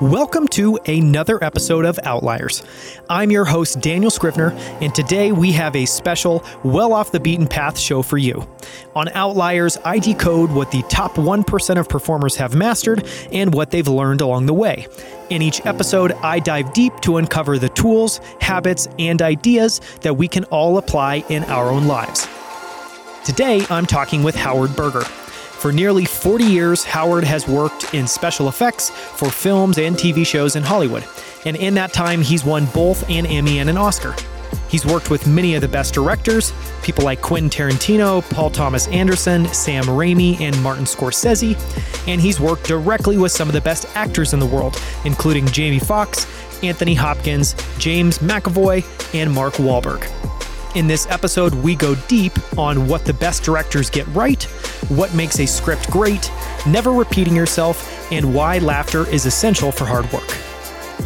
Welcome to another episode of Outliers. I'm your host, Daniel Scrivner, and today we have a special, well off the beaten path show for you. On Outliers, I decode what the top 1% of performers have mastered and what they've learned along the way. In each episode, I dive deep to uncover the tools, habits, and ideas that we can all apply in our own lives. Today, I'm talking with Howard Berger. For nearly 40 years, Howard has worked in special effects for films and TV shows in Hollywood. And in that time, he's won both an Emmy and an Oscar. He's worked with many of the best directors, people like Quentin Tarantino, Paul Thomas Anderson, Sam Raimi, and Martin Scorsese, and he's worked directly with some of the best actors in the world, including Jamie Foxx, Anthony Hopkins, James McAvoy, and Mark Wahlberg. In this episode, we go deep on what the best directors get right, what makes a script great, never repeating yourself, and why laughter is essential for hard work.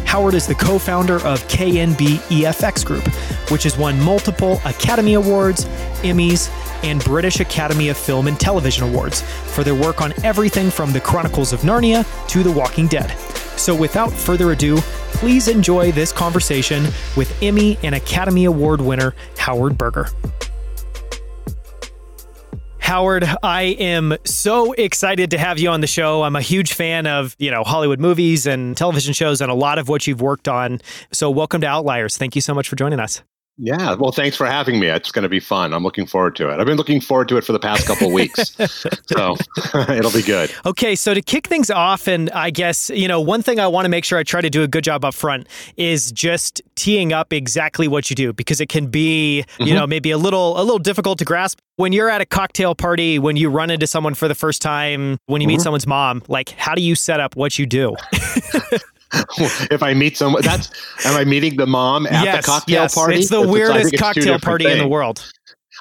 Howard is the co founder of KNB EFX Group, which has won multiple Academy Awards, Emmys, and British Academy of Film and Television Awards for their work on everything from The Chronicles of Narnia to The Walking Dead. So, without further ado, please enjoy this conversation with Emmy and Academy Award winner Howard Berger. Howard, I am so excited to have you on the show. I'm a huge fan of, you know, Hollywood movies and television shows and a lot of what you've worked on. So welcome to Outliers. Thank you so much for joining us. Yeah, well, thanks for having me. It's going to be fun. I'm looking forward to it. I've been looking forward to it for the past couple of weeks, so it'll be good. Okay, so to kick things off, and I guess you know one thing I want to make sure I try to do a good job up front is just teeing up exactly what you do because it can be mm-hmm. you know maybe a little a little difficult to grasp when you're at a cocktail party when you run into someone for the first time when you mm-hmm. meet someone's mom. Like, how do you set up what you do? if I meet someone, that's am I meeting the mom at yes, the cocktail yes. party? It's the it's, weirdest it's, cocktail party things. in the world.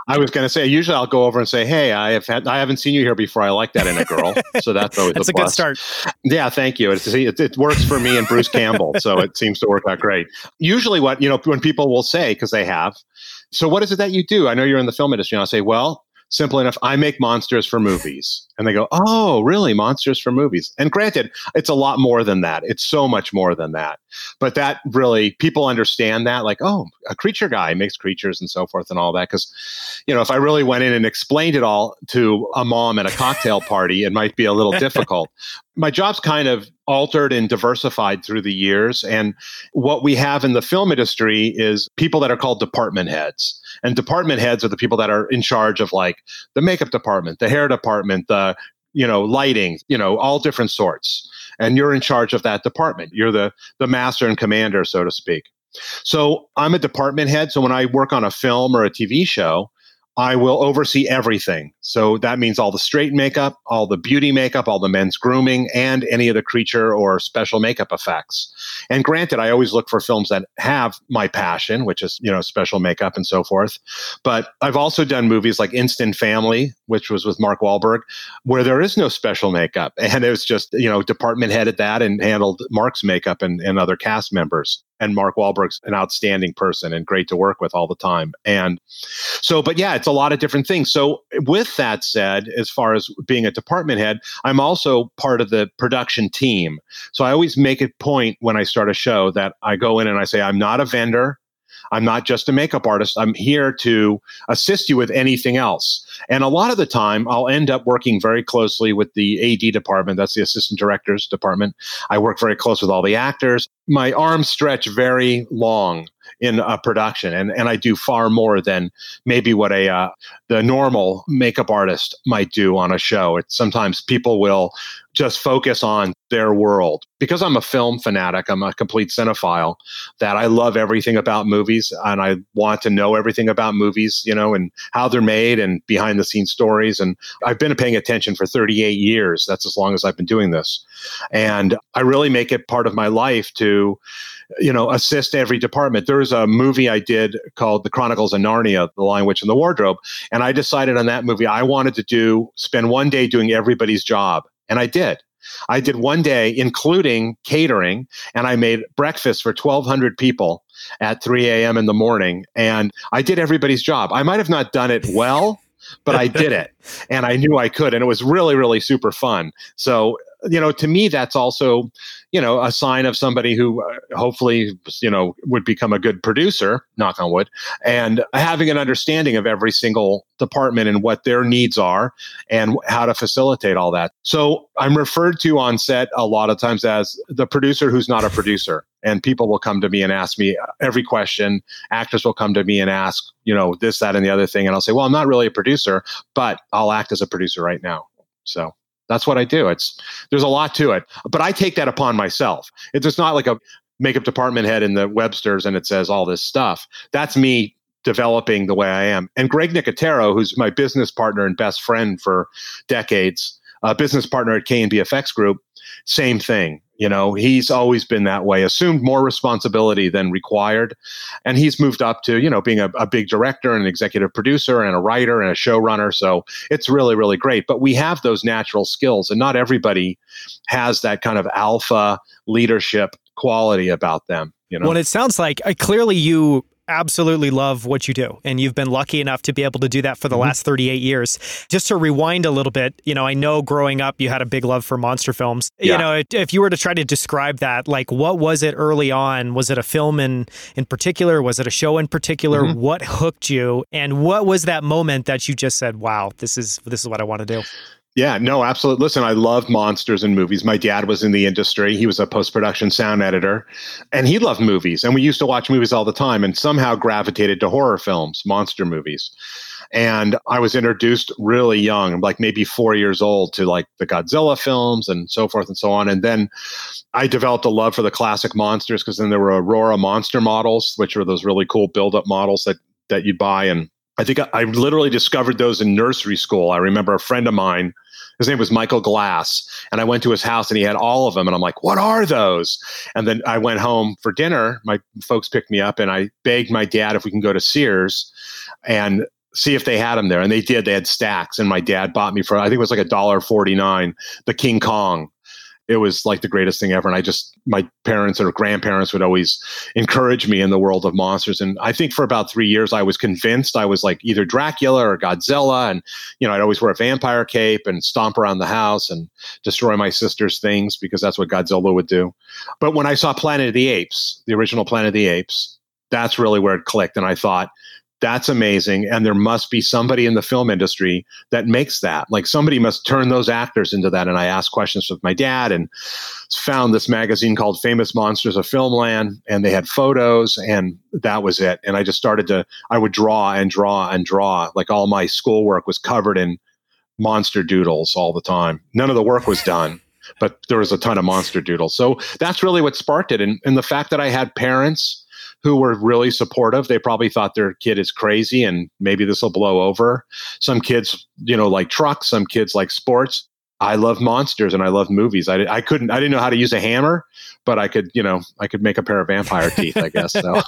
I was going to say, usually I'll go over and say, "Hey, I have had, I haven't seen you here before. I like that in a girl." So that's always that's a, a good start. Yeah, thank you. It, it, it works for me and Bruce Campbell, so it seems to work out great. Usually, what you know, when people will say, because they have, so what is it that you do? I know you're in the film industry. And I'll say, well, simple enough. I make monsters for movies. And they go, oh, really? Monsters for movies. And granted, it's a lot more than that. It's so much more than that. But that really, people understand that, like, oh, a creature guy makes creatures and so forth and all that. Because, you know, if I really went in and explained it all to a mom at a cocktail party, it might be a little difficult. My job's kind of altered and diversified through the years. And what we have in the film industry is people that are called department heads. And department heads are the people that are in charge of like the makeup department, the hair department, the you know lighting you know all different sorts. And you're in charge of that department. You're the the master and commander so to speak. So i'm a department head so when i work on a film or a tv show I will oversee everything. So that means all the straight makeup, all the beauty makeup, all the men's grooming, and any of the creature or special makeup effects. And granted, I always look for films that have my passion, which is, you know, special makeup and so forth. But I've also done movies like Instant Family, which was with Mark Wahlberg, where there is no special makeup. And it was just, you know, department headed that and handled Mark's makeup and, and other cast members and Mark Wahlberg's an outstanding person and great to work with all the time. And so, but yeah, it's a lot of different things. So, with that said, as far as being a department head, I'm also part of the production team. So, I always make a point when I start a show that I go in and I say, I'm not a vendor. I'm not just a makeup artist. I'm here to assist you with anything else. And a lot of the time, I'll end up working very closely with the AD department. That's the assistant directors department. I work very close with all the actors. My arms stretch very long in a production, and, and I do far more than maybe what a uh, the normal makeup artist might do on a show. It's sometimes people will just focus on their world. Because I'm a film fanatic, I'm a complete cinephile, that I love everything about movies and I want to know everything about movies, you know, and how they're made and behind the scenes stories. And I've been paying attention for 38 years. That's as long as I've been doing this. And I really make it part of my life to, you know, assist every department. There's a movie I did called The Chronicles of Narnia, The Lion, Witch, and the Wardrobe. And I decided on that movie, I wanted to do, spend one day doing everybody's job. And I did. I did one day, including catering, and I made breakfast for 1,200 people at 3 a.m. in the morning. And I did everybody's job. I might have not done it well, but I did it and I knew I could. And it was really, really super fun. So you know, to me, that's also, you know, a sign of somebody who uh, hopefully, you know, would become a good producer, knock on wood, and having an understanding of every single department and what their needs are and how to facilitate all that. So I'm referred to on set a lot of times as the producer who's not a producer. And people will come to me and ask me every question. Actors will come to me and ask, you know, this, that, and the other thing. And I'll say, well, I'm not really a producer, but I'll act as a producer right now. So that's what I do. It's there's a lot to it, but I take that upon myself. It's just not like a makeup department head in the Webster's and it says all this stuff. That's me developing the way I am. And Greg Nicotero, who's my business partner and best friend for decades, a business partner at K and B Effects Group, same thing. You know, he's always been that way, assumed more responsibility than required. And he's moved up to, you know, being a, a big director and an executive producer and a writer and a showrunner. So it's really, really great. But we have those natural skills, and not everybody has that kind of alpha leadership quality about them. You know? Well, it sounds like uh, clearly you absolutely love what you do. And you've been lucky enough to be able to do that for the mm-hmm. last 38 years. Just to rewind a little bit, you know, I know growing up you had a big love for monster films. Yeah. You know, if you were to try to describe that, like what was it early on? Was it a film in in particular? Was it a show in particular? Mm-hmm. What hooked you? And what was that moment that you just said, "Wow, this is this is what I want to do"? Yeah, no, absolutely. Listen, I love monsters and movies. My dad was in the industry. He was a post production sound editor, and he loved movies. And we used to watch movies all the time and somehow gravitated to horror films, monster movies. And I was introduced really young, like maybe four years old, to like the Godzilla films and so forth and so on. And then I developed a love for the classic monsters because then there were Aurora monster models, which were those really cool build up models that, that you'd buy. And I think I, I literally discovered those in nursery school. I remember a friend of mine his name was Michael Glass. And I went to his house and he had all of them. And I'm like, what are those? And then I went home for dinner. My folks picked me up and I begged my dad if we can go to Sears and see if they had them there. And they did. They had stacks. And my dad bought me for, I think it was like a dollar forty nine, the King Kong it was like the greatest thing ever. And I just, my parents or grandparents would always encourage me in the world of monsters. And I think for about three years, I was convinced I was like either Dracula or Godzilla. And, you know, I'd always wear a vampire cape and stomp around the house and destroy my sister's things because that's what Godzilla would do. But when I saw Planet of the Apes, the original Planet of the Apes, that's really where it clicked. And I thought, that's amazing. And there must be somebody in the film industry that makes that. Like somebody must turn those actors into that. And I asked questions with my dad and found this magazine called Famous Monsters of Filmland. And they had photos, and that was it. And I just started to, I would draw and draw and draw. Like all my schoolwork was covered in monster doodles all the time. None of the work was done. But there was a ton of monster doodles. So that's really what sparked it. And, and the fact that I had parents who were really supportive. They probably thought their kid is crazy and maybe this will blow over. Some kids, you know, like trucks, some kids like sports. I love monsters and I love movies. I, I couldn't, I didn't know how to use a hammer, but I could, you know, I could make a pair of vampire teeth, I guess. So.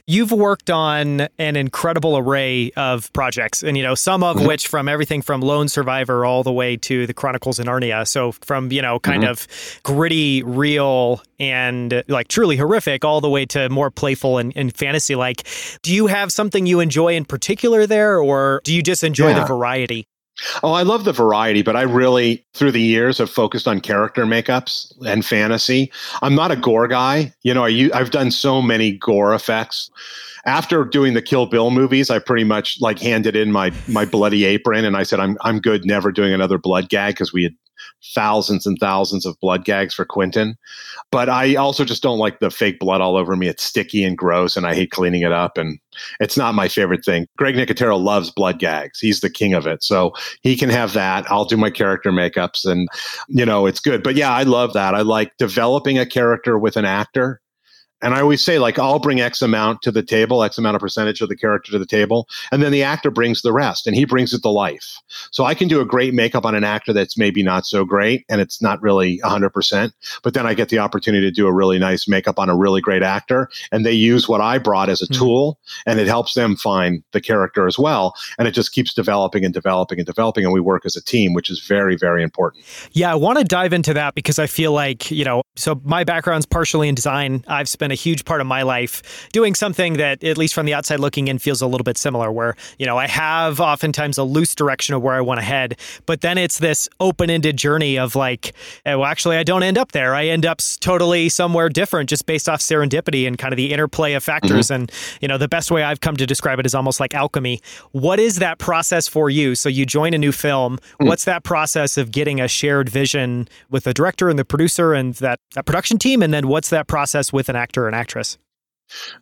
You've worked on an incredible array of projects, and, you know, some of mm-hmm. which from everything from Lone Survivor all the way to the Chronicles of Narnia. So from, you know, kind mm-hmm. of gritty, real, and like truly horrific all the way to more playful and, and fantasy like. Do you have something you enjoy in particular there, or do you just enjoy yeah. the variety? Oh, I love the variety, but I really, through the years, have focused on character makeups and fantasy. I'm not a gore guy. You know, I, I've done so many gore effects. After doing the Kill Bill movies, I pretty much like handed in my my bloody apron, and I said, "I'm I'm good, never doing another blood gag," because we had thousands and thousands of blood gags for Quentin. But I also just don't like the fake blood all over me. It's sticky and gross, and I hate cleaning it up. And it's not my favorite thing. Greg Nicotero loves blood gags. He's the king of it. So he can have that. I'll do my character makeups, and, you know, it's good. But yeah, I love that. I like developing a character with an actor and I always say, like, I'll bring X amount to the table, X amount of percentage of the character to the table, and then the actor brings the rest, and he brings it to life. So I can do a great makeup on an actor that's maybe not so great, and it's not really 100%, but then I get the opportunity to do a really nice makeup on a really great actor, and they use what I brought as a mm-hmm. tool, and it helps them find the character as well. And it just keeps developing and developing and developing, and we work as a team, which is very, very important. Yeah, I want to dive into that because I feel like, you know, so my background's partially in design. I've spent a huge part of my life doing something that, at least from the outside looking in, feels a little bit similar. Where you know I have oftentimes a loose direction of where I want to head, but then it's this open ended journey of like, eh, well, actually, I don't end up there. I end up totally somewhere different, just based off serendipity and kind of the interplay of factors. Mm-hmm. And you know, the best way I've come to describe it is almost like alchemy. What is that process for you? So you join a new film. Mm-hmm. What's that process of getting a shared vision with the director and the producer and that, that production team? And then what's that process with an actor and actress?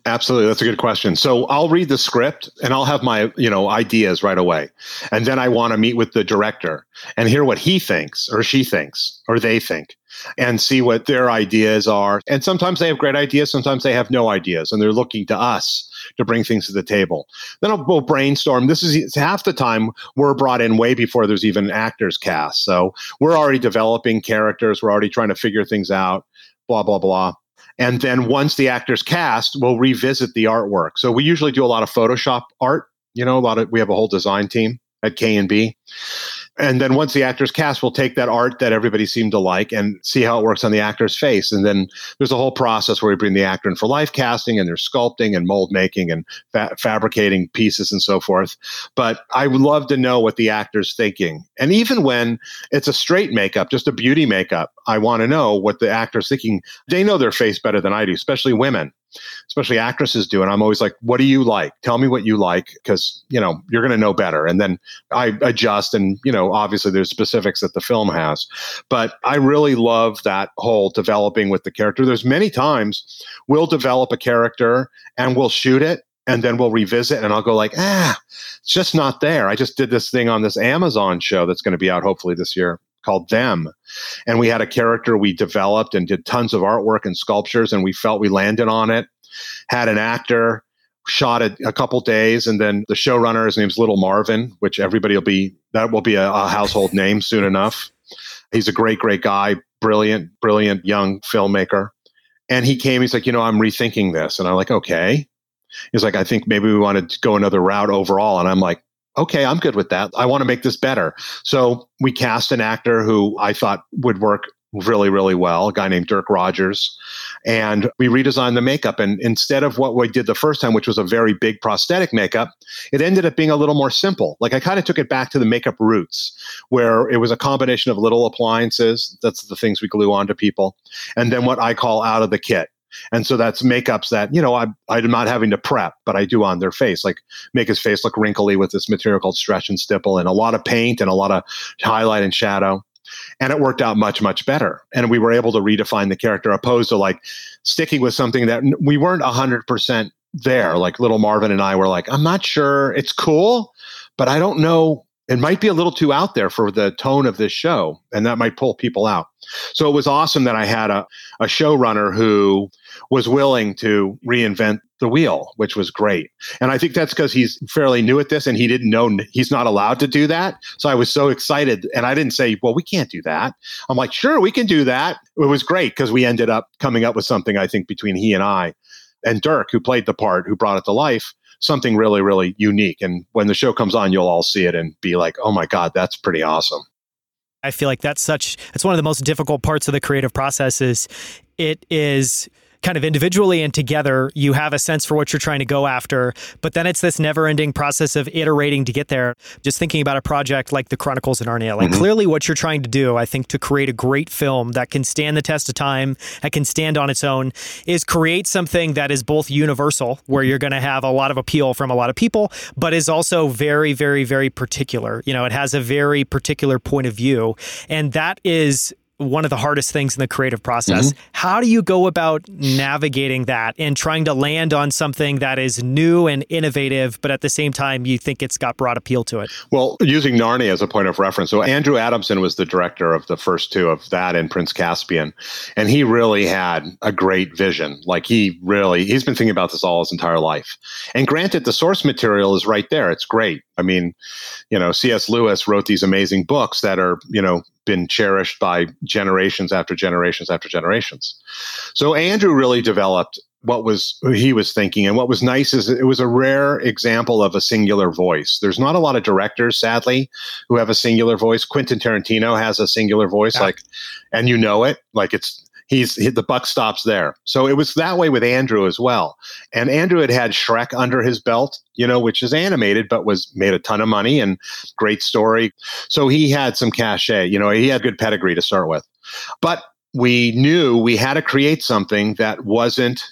Absolutely. That's a good question. So I'll read the script and I'll have my, you know, ideas right away. And then I want to meet with the director and hear what he thinks or she thinks or they think and see what their ideas are. And sometimes they have great ideas, sometimes they have no ideas and they're looking to us to bring things to the table. Then I'll, we'll brainstorm. This is half the time we're brought in way before there's even an actors cast. So we're already developing characters, we're already trying to figure things out, blah, blah, blah. And then once the actor's cast, we'll revisit the artwork. So we usually do a lot of Photoshop art. You know, a lot of we have a whole design team at K and B. And then once the actor's cast, we'll take that art that everybody seemed to like and see how it works on the actor's face. And then there's a whole process where we bring the actor in for life casting and there's sculpting and mold making and fa- fabricating pieces and so forth. But I would love to know what the actor's thinking. And even when it's a straight makeup, just a beauty makeup, I want to know what the actor's thinking. They know their face better than I do, especially women especially actresses do. And I'm always like, what do you like? Tell me what you like because, you know, you're going to know better. And then I adjust. And, you know, obviously there's specifics that the film has. But I really love that whole developing with the character. There's many times we'll develop a character and we'll shoot it and then we'll revisit and I'll go like, ah, it's just not there. I just did this thing on this Amazon show that's going to be out hopefully this year called Them. And we had a character we developed and did tons of artwork and sculptures, and we felt we landed on it. Had an actor, shot it a couple days, and then the showrunner, his name's Little Marvin, which everybody will be, that will be a, a household name soon enough. He's a great, great guy, brilliant, brilliant young filmmaker. And he came, he's like, you know, I'm rethinking this. And I'm like, okay. He's like, I think maybe we want to go another route overall. And I'm like, okay, I'm good with that. I want to make this better. So we cast an actor who I thought would work really, really well, a guy named Dirk Rogers. And we redesigned the makeup. And instead of what we did the first time, which was a very big prosthetic makeup, it ended up being a little more simple. Like I kind of took it back to the makeup roots, where it was a combination of little appliances. That's the things we glue onto people. And then what I call out of the kit. And so that's makeups that, you know, I, I'm not having to prep, but I do on their face, like make his face look wrinkly with this material called stretch and stipple and a lot of paint and a lot of highlight and shadow. And it worked out much, much better. And we were able to redefine the character opposed to like sticking with something that we weren't 100% there. Like little Marvin and I were like, I'm not sure it's cool, but I don't know it might be a little too out there for the tone of this show, and that might pull people out. So it was awesome that I had a, a showrunner who was willing to reinvent the wheel, which was great. And I think that's because he's fairly new at this and he didn't know he's not allowed to do that. So I was so excited. And I didn't say, well, we can't do that. I'm like, sure, we can do that. It was great because we ended up coming up with something, I think, between he and I and Dirk, who played the part, who brought it to life something really, really unique. And when the show comes on, you'll all see it and be like, oh my God, that's pretty awesome. I feel like that's such, it's one of the most difficult parts of the creative process is it is kind of individually and together, you have a sense for what you're trying to go after. But then it's this never ending process of iterating to get there. Just thinking about a project like The Chronicles of Narnia, like mm-hmm. clearly what you're trying to do, I think, to create a great film that can stand the test of time, that can stand on its own, is create something that is both universal, where you're going to have a lot of appeal from a lot of people, but is also very, very, very particular. You know, it has a very particular point of view. And that is one of the hardest things in the creative process. Mm-hmm. How do you go about navigating that and trying to land on something that is new and innovative, but at the same time you think it's got broad appeal to it? Well, using Narnia as a point of reference, so Andrew Adamson was the director of the first two of that and Prince Caspian, and he really had a great vision. Like he really, he's been thinking about this all his entire life. And granted, the source material is right there. It's great. I mean, you know, C.S. Lewis wrote these amazing books that are, you know, been cherished by generations after generations after generations. So Andrew really developed what was he was thinking and what was nice is it was a rare example of a singular voice there's not a lot of directors sadly who have a singular voice quentin tarantino has a singular voice yeah. like and you know it like it's he's he, the buck stops there. So it was that way with Andrew as well. And Andrew had had Shrek under his belt, you know, which is animated but was made a ton of money and great story. So he had some cachet, you know, he had good pedigree to start with. But we knew we had to create something that wasn't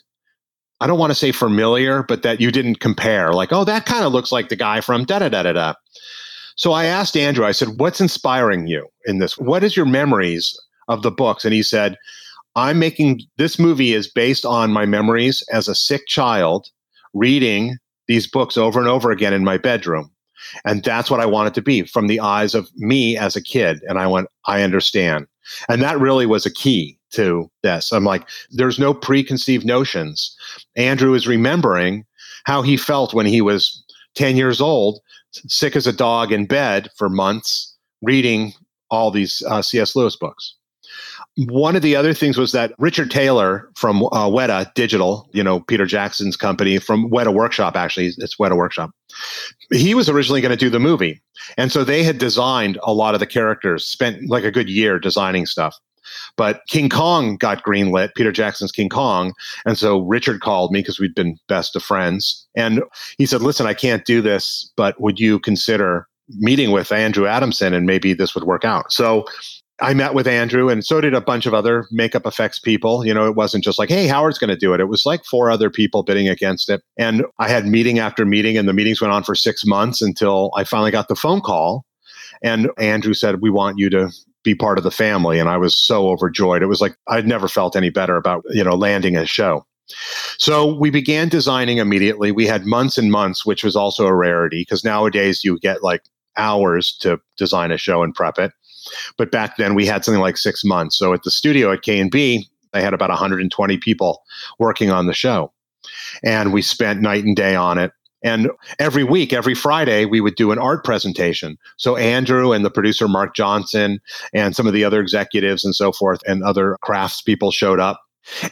I don't want to say familiar, but that you didn't compare. Like, oh, that kind of looks like the guy from da da da da da. So I asked Andrew, I said, what's inspiring you in this? What is your memories of the books? And he said, I'm making this movie is based on my memories as a sick child reading these books over and over again in my bedroom. And that's what I want it to be from the eyes of me as a kid. And I went, I understand. And that really was a key to this. I'm like, there's no preconceived notions. Andrew is remembering how he felt when he was 10 years old, sick as a dog in bed for months, reading all these uh, C.S. Lewis books. One of the other things was that Richard Taylor from uh, Weta Digital, you know, Peter Jackson's company from Weta Workshop, actually, it's Weta Workshop. He was originally going to do the movie. And so they had designed a lot of the characters, spent like a good year designing stuff. But King Kong got greenlit, Peter Jackson's King Kong. And so Richard called me because we'd been best of friends. And he said, Listen, I can't do this, but would you consider meeting with Andrew Adamson and maybe this would work out? So I met with Andrew and so did a bunch of other makeup effects people. You know, it wasn't just like, hey, Howard's going to do it. It was like four other people bidding against it. And I had meeting after meeting, and the meetings went on for six months until I finally got the phone call. And Andrew said, We want you to be part of the family. And I was so overjoyed. It was like I'd never felt any better about, you know, landing a show. So we began designing immediately. We had months and months, which was also a rarity because nowadays you get like hours to design a show and prep it. But back then we had something like six months. So at the studio at K and B, they had about 120 people working on the show. And we spent night and day on it. And every week, every Friday, we would do an art presentation. So Andrew and the producer Mark Johnson and some of the other executives and so forth and other crafts people showed up.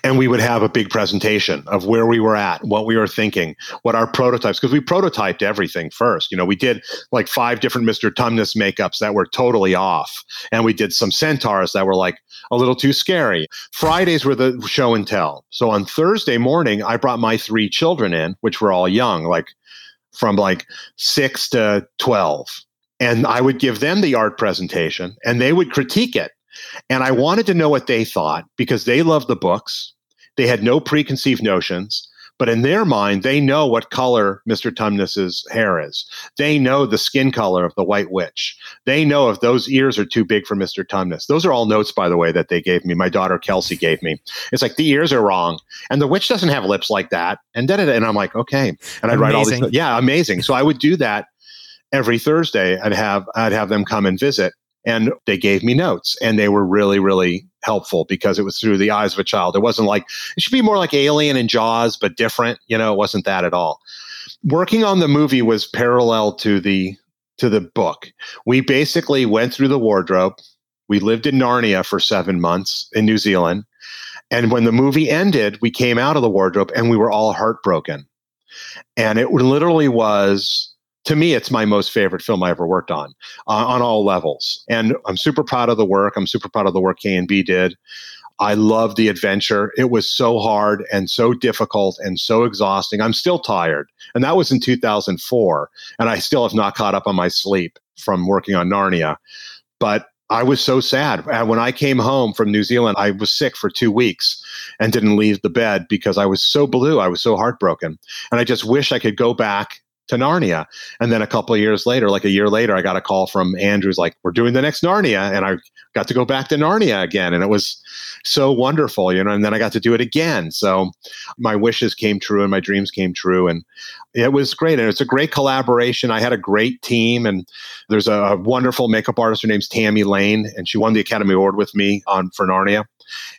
And we would have a big presentation of where we were at, what we were thinking, what our prototypes, because we prototyped everything first. You know, we did like five different Mr. Tumnus makeups that were totally off. And we did some centaurs that were like a little too scary. Fridays were the show and tell. So on Thursday morning, I brought my three children in, which were all young, like from like six to 12. And I would give them the art presentation and they would critique it. And I wanted to know what they thought because they loved the books. They had no preconceived notions. But in their mind, they know what color Mr. Tumnus's hair is. They know the skin color of the White Witch. They know if those ears are too big for Mr. Tumnus. Those are all notes, by the way, that they gave me. My daughter Kelsey gave me. It's like the ears are wrong, and the witch doesn't have lips like that. And da da, da. And I'm like, okay. And I'd write all these. Yeah, amazing. So I would do that every Thursday. I'd have I'd have them come and visit, and they gave me notes, and they were really really helpful because it was through the eyes of a child. It wasn't like it should be more like Alien and Jaws, but different. You know, it wasn't that at all. Working on the movie was parallel to the to the book. We basically went through the wardrobe. We lived in Narnia for seven months in New Zealand. And when the movie ended, we came out of the wardrobe and we were all heartbroken. And it literally was to me, it's my most favorite film I ever worked on, uh, on all levels. And I'm super proud of the work. I'm super proud of the work K&B did. I love the adventure. It was so hard and so difficult and so exhausting. I'm still tired. And that was in 2004. And I still have not caught up on my sleep from working on Narnia. But I was so sad. And when I came home from New Zealand, I was sick for two weeks and didn't leave the bed because I was so blue. I was so heartbroken. And I just wish I could go back to Narnia. And then a couple of years later, like a year later, I got a call from Andrews like, we're doing the next Narnia. And I got to go back to Narnia again. And it was so wonderful, you know, and then I got to do it again. So my wishes came true and my dreams came true. And it was great. And it's a great collaboration. I had a great team. And there's a, a wonderful makeup artist. Her name's Tammy Lane. And she won the Academy Award with me on for Narnia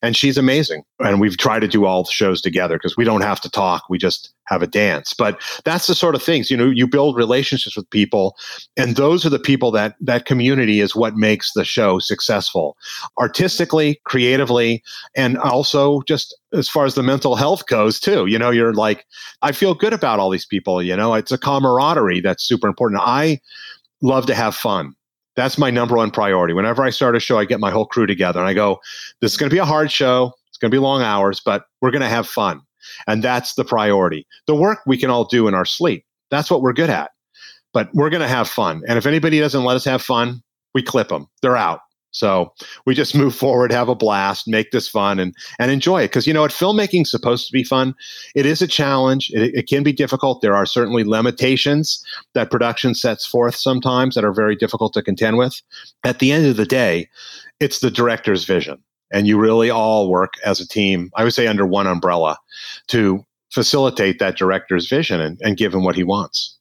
and she's amazing. And we've tried to do all the shows together because we don't have to talk; we just have a dance. But that's the sort of things you know. You build relationships with people, and those are the people that that community is what makes the show successful, artistically, creatively, and also just as far as the mental health goes too. You know, you're like, I feel good about all these people. You know, it's a camaraderie that's super important. I love to have fun that's my number one priority. Whenever I start a show, I get my whole crew together and I go, this is going to be a hard show. It's going to be long hours, but we're going to have fun. And that's the priority. The work we can all do in our sleep. That's what we're good at. But we're going to have fun. And if anybody doesn't let us have fun, we clip them. They're out. So we just move forward, have a blast, make this fun, and and enjoy it. Because you know what, filmmaking's supposed to be fun. It is a challenge. It, it, can be difficult. There are certainly limitations that production sets forth sometimes that are very difficult to contend with. At the end of the day, it's the director's vision, and you really all work as a team. I would say under one umbrella to facilitate that director's vision and, and give him what he wants.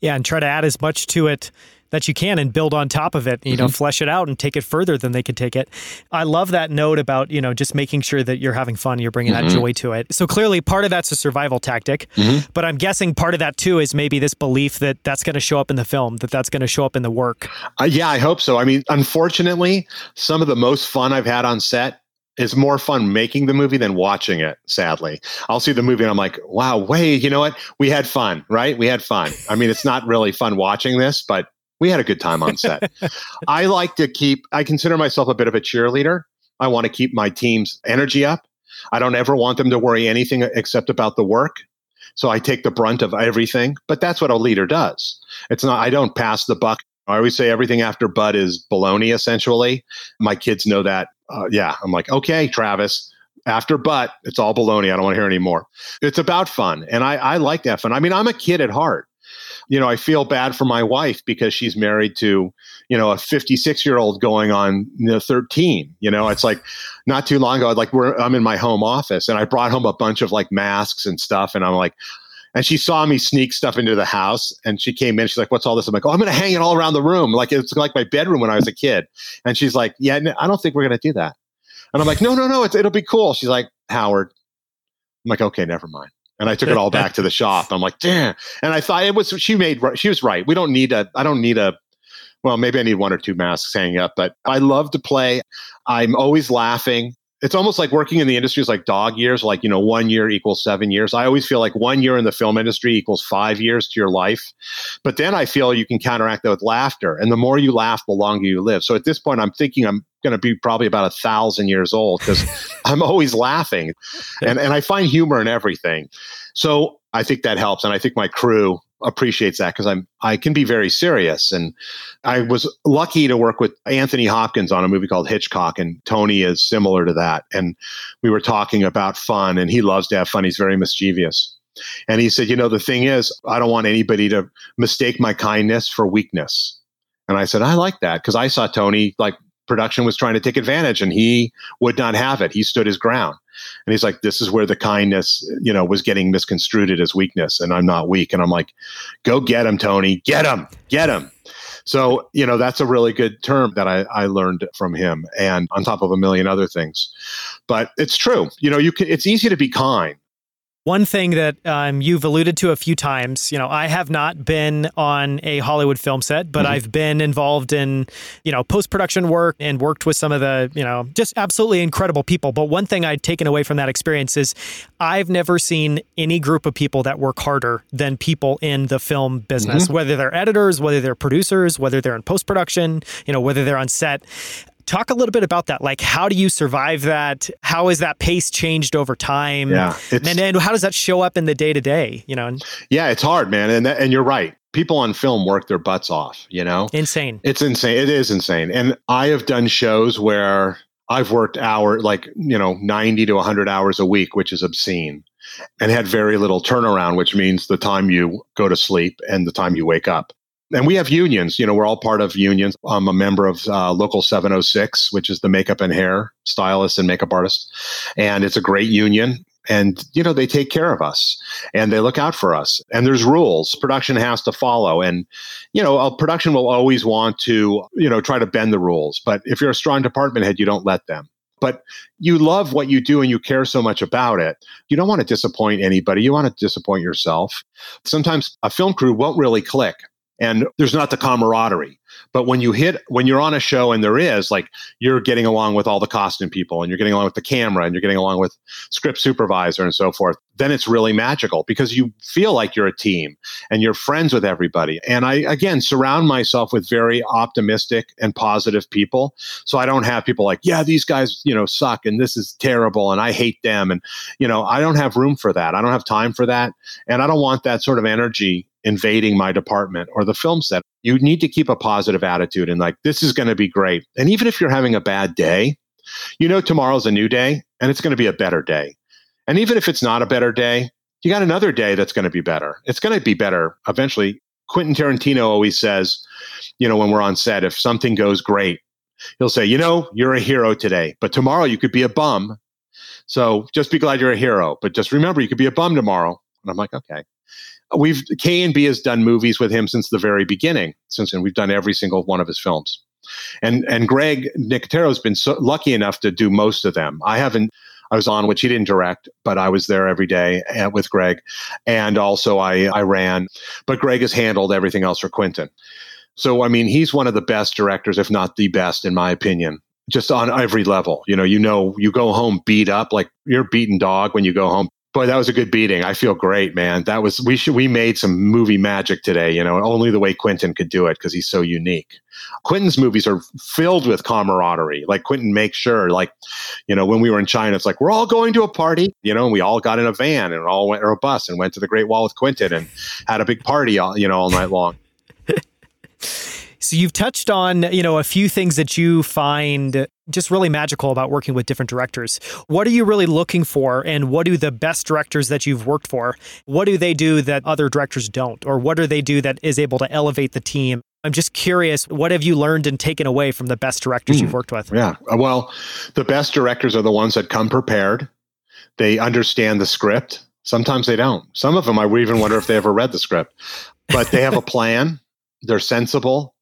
Yeah, and try to add as much to it that you can and build on top of it, you know, mm-hmm. flesh it out and take it further than they could take it. I love that note about, you know, just making sure that you're having fun, you're bringing mm-hmm. that joy to it. So clearly part of that's a survival tactic, mm-hmm. but I'm guessing part of that too is maybe this belief that that's going to show up in the film, that that's going to show up in the work. Uh, yeah, I hope so. I mean, unfortunately, some of the most fun I've had on set is more fun making the movie than watching it, sadly. I'll see the movie and I'm like, wow, wait, you know what? We had fun, right? We had fun. I mean, it's not really fun watching this, but we had a good time on set. I like to keep, I consider myself a bit of a cheerleader. I want to keep my team's energy up. I don't ever want them to worry anything except about the work. So I take the brunt of everything, but that's what a leader does. It's not, I don't pass the buck. I always say everything after Bud is baloney, essentially. My kids know that. Uh, yeah. I'm like, okay, Travis, after but it's all baloney. I don't want to hear anymore. It's about fun. And I, I like that fun. I mean, I'm a kid at heart you know, I feel bad for my wife because she's married to, you know, a 56 year old going on you know, 13. You know, it's like not too long ago, like we're, I'm in my home office and I brought home a bunch of like masks and stuff. And I'm like, and she saw me sneak stuff into the house and she came in. She's like, what's all this? I'm like, oh, I'm going to hang it all around the room. Like it's like my bedroom when I was a kid. And she's like, yeah, I don't think we're going to do that. And I'm like, no, no, no, it'll be cool. She's like, Howard. I'm like, okay, never mind. And I took it all back to the shop. I'm like, damn. And I thought it was, she made, she was right. We don't need a, I don't need a, well, maybe I need one or two masks hanging up, but I love to play. I'm always laughing. It's almost like working in the industry is like dog years, like, you know, one year equals seven years. I always feel like one year in the film industry equals five years to your life. But then I feel you can counteract that with laughter. And the more you laugh, the longer you live. So at this point, I'm thinking I'm going to be probably about a thousand years old because I'm always laughing, and and I find humor in everything. So I think that helps, and I think my crew appreciates that because I'm I can be very serious. And I was lucky to work with Anthony Hopkins on a movie called Hitchcock, and Tony is similar to that. And we were talking about fun, and he loves to have fun. He's very mischievous. And he said, you know, the thing is, I don't want anybody to mistake my kindness for weakness. And I said, I like that because I saw Tony like production was trying to take advantage and he would not have it. He stood his ground. And he's like, this is where the kindness, you know, was getting misconstrued as weakness. And I'm not weak. And I'm like, go get him, Tony. Get him. Get him. So, you know, that's a really good term that I, I learned from him and on top of a million other things. But it's true. You know, you can, it's easy to be kind. One thing that um, you've alluded to a few times, you know, I have not been on a Hollywood film set, but mm-hmm. I've been involved in, you know, post production work and worked with some of the, you know, just absolutely incredible people. But one thing I'd taken away from that experience is I've never seen any group of people that work harder than people in the film business, mm-hmm. whether they're editors, whether they're producers, whether they're in post production, you know, whether they're on set. Talk a little bit about that. Like, how do you survive that? How has that pace changed over time? Yeah, and then how does that show up in the day to day? You know, yeah, it's hard, man, and that, and you're right. People on film work their butts off. You know, insane. It's insane. It is insane. And I have done shows where I've worked hour like you know ninety to hundred hours a week, which is obscene, and had very little turnaround, which means the time you go to sleep and the time you wake up and we have unions. You know, we're all part of unions. I'm a member of uh, Local 706, which is the makeup and hair stylist and makeup artist, and it's a great union. And you know, they take care of us and they look out for us. And there's rules. Production has to follow. And you know, production will always want to you know try to bend the rules. But if you're a strong department head, you don't let them but you love what you do and you care so much about it. You don't want to disappoint anybody. You want to disappoint yourself. Sometimes a film crew won't really click and there's not the camaraderie. But when you hit, when you're on a show and there is, like, you're getting along with all the costume people and you're getting along with the camera and you're getting along with script supervisor and so forth, then it's really magical because you feel like you're a team and you're friends with everybody. And I, again, surround myself with very optimistic and positive people. So I don't have people like, yeah, these guys, you know, suck and this is terrible and I hate them. And, you know, I don't have room for that. I don't have time for that. And I don't want that sort of energy invading my department or the film set. You need to keep a positive attitude and like, this is going to be great. And even if you're having a bad day, you know, tomorrow's a new day and it's going to be a better day. And even if it's not a better day, you got another day that's going to be better. It's going to be better eventually. Quentin Tarantino always says, you know, when we're on set, if something goes great, he'll say, you know, you're a hero today, but tomorrow you could be a bum. So just be glad you're a hero, but just remember you could be a bum tomorrow. And I'm like, okay we've K and B has done movies with him since the very beginning. Since and we've done every single one of his films. And and Greg Nicotero has been so lucky enough to do most of them. I haven't. I was on, which he didn't direct, but I was there every day uh, with Greg, and also I I ran. But Greg has handled everything else for Quentin. So I mean, he's one of the best directors, if not the best, in my opinion. Just on every level, you know, you know, you go home beat up like you're a beaten dog when you go home Boy, that was a good beating. I feel great, man. That was we should we made some movie magic today. You know, only the way Quentin could do it because he's so unique. Quentin's movies are filled with camaraderie. Like Quentin makes sure, like, you know, when we were in China, it's like we're all going to a party, you know, and we all got in a van and all went or a bus and went to the Great Wall with Quentin and had a big party, all, you know, all night long. So you've touched on, you know, a few things that you find just really magical about working with different directors. What are you really looking for and what do the best directors that you've worked for, what do they do that other directors don't or what do they do that is able to elevate the team? I'm just curious, what have you learned and taken away from the best directors mm, you've worked with? Yeah. Well, the best directors are the ones that come prepared. They understand the script. Sometimes they don't. Some of them I even wonder if they ever read the script. But they have a plan. They're sensible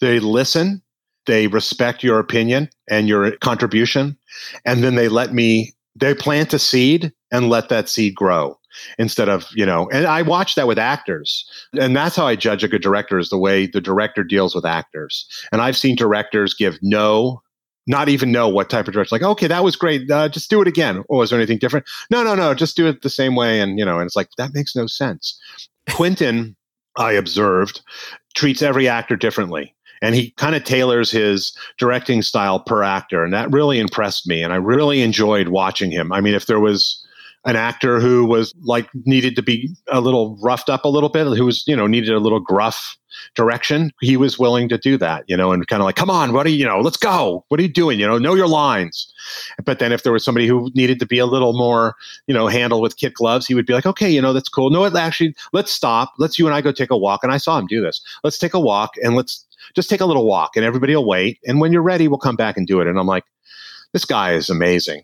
they listen, they respect your opinion and your contribution, and then they let me, they plant a seed and let that seed grow instead of, you know, and I watch that with actors. And that's how I judge a good director is the way the director deals with actors. And I've seen directors give no not even know what type of director. Like, okay, that was great. Uh, just do it again. Oh, is there anything different? No, no, no. Just do it the same way. And you know, and it's like that makes no sense. Quentin, I observed, treats every actor differently and he kind of tailors his directing style per actor and that really impressed me and i really enjoyed watching him. I mean if there was an actor who was like needed to be a little roughed up a little bit who was you know needed a little gruff direction he was willing to do that you know and kind of like come on what are you, you know let's go. What are you doing? You know know your lines. But then if there was somebody who needed to be a little more you know handle with kit gloves he would be like okay you know that's cool. No actually let's stop. Let's you and i go take a walk. And i saw him do this. Let's take a walk and let's just take a little walk and everybody will wait. And when you're ready, we'll come back and do it. And I'm like, this guy is amazing.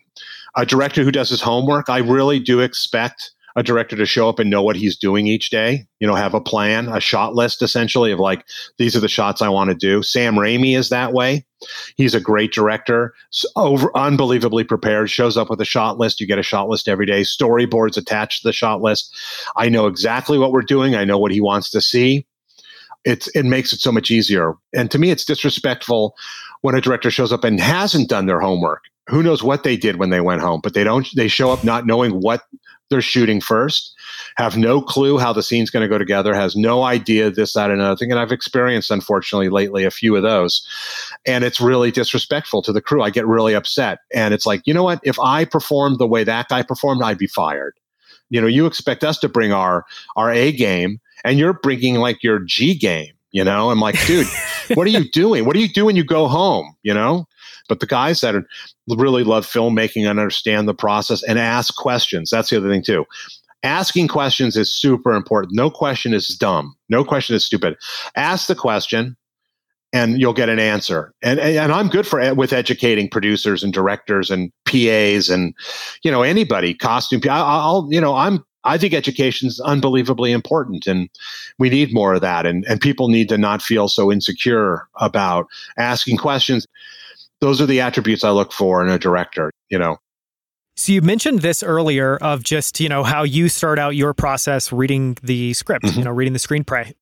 A director who does his homework, I really do expect a director to show up and know what he's doing each day. You know, have a plan, a shot list essentially of like, these are the shots I want to do. Sam Raimi is that way. He's a great director, over unbelievably prepared, shows up with a shot list. You get a shot list every day, storyboards attached to the shot list. I know exactly what we're doing. I know what he wants to see it's it makes it so much easier. And to me, it's disrespectful when a director shows up and hasn't done their homework. Who knows what they did when they went home, but they don't. They show up not knowing what they're shooting first, have no clue how the scene's going to go together, has no idea this, that, and another thing. And I've experienced, unfortunately, lately a few of those. And it's really disrespectful to the crew. I get really upset. And it's like, you know what? If I performed the way that guy performed, I'd be fired. You know, you expect us to bring our our A game and you're bringing like your G game, you know? I'm like, dude, what are you doing? What do you do when you go home, you know? But the guys that are, really love filmmaking and understand the process and ask questions. That's the other thing too. Asking questions is super important. No question is dumb. No question is stupid. Ask the question and you'll get an answer. And and I'm good for with educating producers and directors and PAs and you know anybody costume. I'll you know I'm I think education is unbelievably important and we need more of that. And, and people need to not feel so insecure about asking questions. Those are the attributes I look for in a director, you know. So you mentioned this earlier of just, you know, how you start out your process reading the script, mm-hmm. you know, reading the screenplay.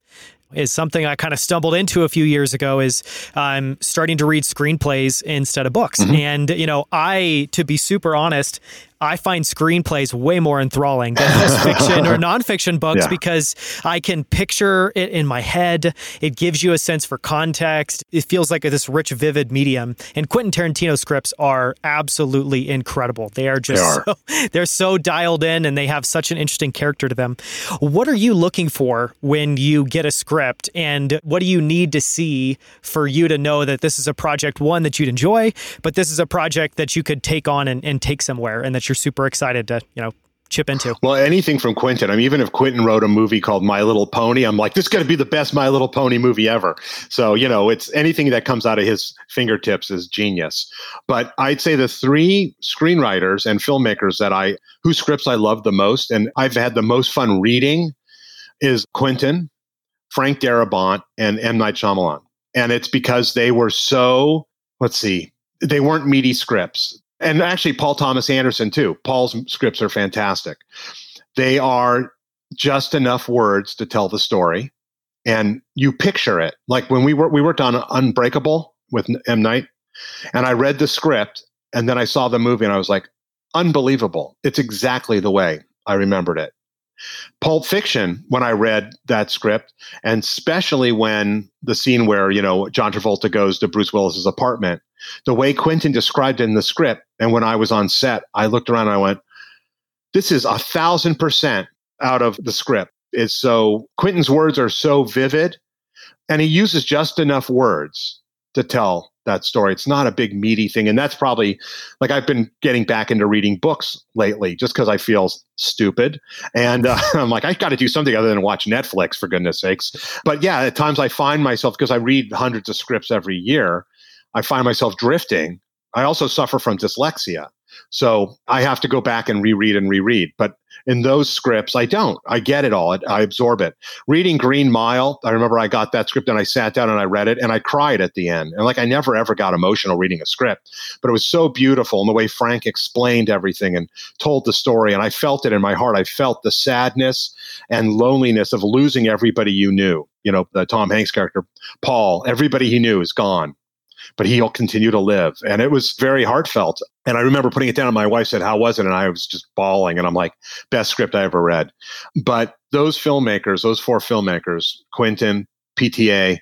is something I kind of stumbled into a few years ago is I'm starting to read screenplays instead of books. Mm-hmm. And, you know, I, to be super honest, I find screenplays way more enthralling than fiction or nonfiction books yeah. because I can picture it in my head. It gives you a sense for context. It feels like this rich, vivid medium. And Quentin Tarantino scripts are absolutely incredible. They are just they are. So, they're so dialed in and they have such an interesting character to them. What are you looking for when you get a script and what do you need to see for you to know that this is a project one that you'd enjoy, but this is a project that you could take on and, and take somewhere and that you're super excited to, you know, chip into? Well, anything from Quentin. I mean, even if Quentin wrote a movie called My Little Pony, I'm like, this is going to be the best My Little Pony movie ever. So, you know, it's anything that comes out of his fingertips is genius. But I'd say the three screenwriters and filmmakers that I, whose scripts I love the most and I've had the most fun reading is Quentin, Frank Darabont, and M. Night Shyamalan. And it's because they were so, let's see, they weren't meaty scripts and actually Paul Thomas Anderson too. Paul's scripts are fantastic. They are just enough words to tell the story, and you picture it. Like when we were we worked on Unbreakable with M Night, and I read the script, and then I saw the movie, and I was like, unbelievable! It's exactly the way I remembered it. Pulp Fiction, when I read that script, and especially when the scene where, you know, John Travolta goes to Bruce Willis's apartment, the way Quentin described in the script, and when I was on set, I looked around and I went, this is a thousand percent out of the script. It's so Quentin's words are so vivid and he uses just enough words to tell that story. It's not a big meaty thing. And that's probably like I've been getting back into reading books lately just because I feel stupid. And uh, I'm like, I got to do something other than watch Netflix, for goodness sakes. But yeah, at times I find myself, because I read hundreds of scripts every year, I find myself drifting. I also suffer from dyslexia. So I have to go back and reread and reread. But in those scripts, I don't. I get it all. I absorb it. Reading Green Mile, I remember I got that script and I sat down and I read it and I cried at the end. And like I never ever got emotional reading a script, but it was so beautiful and the way Frank explained everything and told the story. And I felt it in my heart. I felt the sadness and loneliness of losing everybody you knew. You know, the Tom Hanks character, Paul, everybody he knew is gone but he'll continue to live. And it was very heartfelt. And I remember putting it down, and my wife said, How was it? And I was just bawling. And I'm like, Best script I ever read. But those filmmakers, those four filmmakers, Quentin, PTA,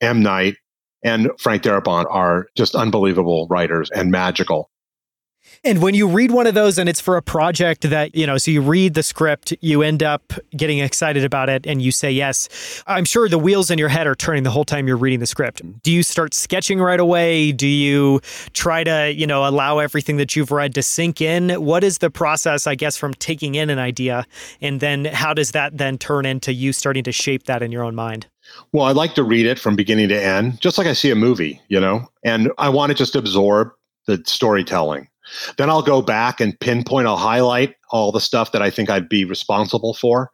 M. Night, and Frank Darabont are just unbelievable writers and magical. And when you read one of those and it's for a project that, you know, so you read the script, you end up getting excited about it and you say yes. I'm sure the wheels in your head are turning the whole time you're reading the script. Do you start sketching right away? Do you try to, you know, allow everything that you've read to sink in? What is the process, I guess, from taking in an idea and then how does that then turn into you starting to shape that in your own mind? Well, I like to read it from beginning to end, just like I see a movie, you know, and I want to just absorb the storytelling. Then I'll go back and pinpoint, I'll highlight all the stuff that I think I'd be responsible for.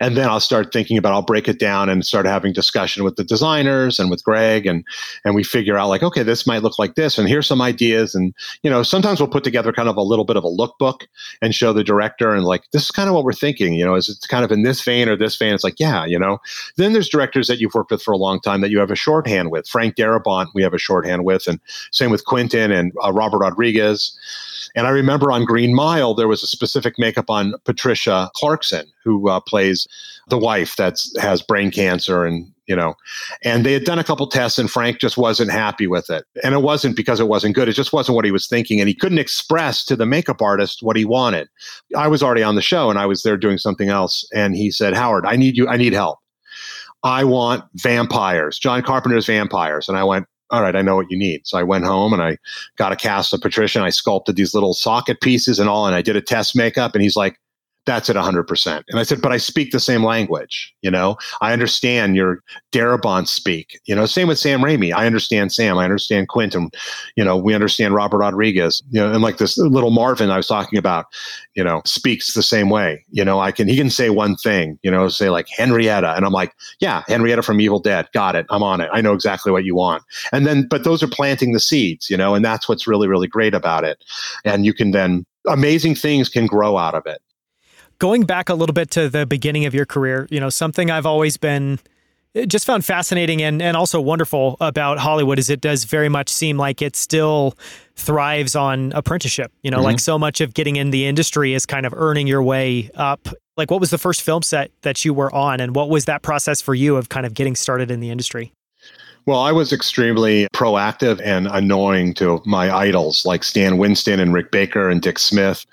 And then I'll start thinking about, I'll break it down and start having discussion with the designers and with Greg. And, and we figure out like, okay, this might look like this. And here's some ideas. And, you know, sometimes we'll put together kind of a little bit of a lookbook and show the director and like, this is kind of what we're thinking, you know, is it kind of in this vein or this vein? It's like, yeah, you know, then there's directors that you've worked with for a long time that you have a shorthand with. Frank Darabont, we have a shorthand with, and same with Quentin and uh, Robert Rodriguez. And I remember on Green Mile, there was a specific makeup on Patricia Clarkson, who uh, plays the wife that has brain cancer and you know and they had done a couple tests and frank just wasn't happy with it. And it wasn't because it wasn't good it just wasn't what he was thinking and he couldn't express to the makeup artist what he wanted. I was already on the show and i was there doing something else and he said howard i need you i need help. I want vampires john carpenter's vampires. And i went all right, I know what you need. So I went home and I got a cast of Patricia and I sculpted these little socket pieces and all. And I did a test makeup. And he's like, that's at 100%. And I said, but I speak the same language. You know, I understand your Darabont speak. You know, same with Sam Raimi. I understand Sam. I understand Quentin. You know, we understand Robert Rodriguez. You know, and like this little Marvin I was talking about, you know, speaks the same way. You know, I can, he can say one thing, you know, say like Henrietta. And I'm like, yeah, Henrietta from Evil Dead. Got it. I'm on it. I know exactly what you want. And then, but those are planting the seeds, you know, and that's what's really, really great about it. And you can then, amazing things can grow out of it going back a little bit to the beginning of your career, you know, something I've always been just found fascinating and, and also wonderful about Hollywood is it does very much seem like it still thrives on apprenticeship. You know, mm-hmm. like so much of getting in the industry is kind of earning your way up. Like, what was the first film set that you were on, and what was that process for you of kind of getting started in the industry? Well, I was extremely proactive and annoying to my idols like Stan Winston and Rick Baker and Dick Smith.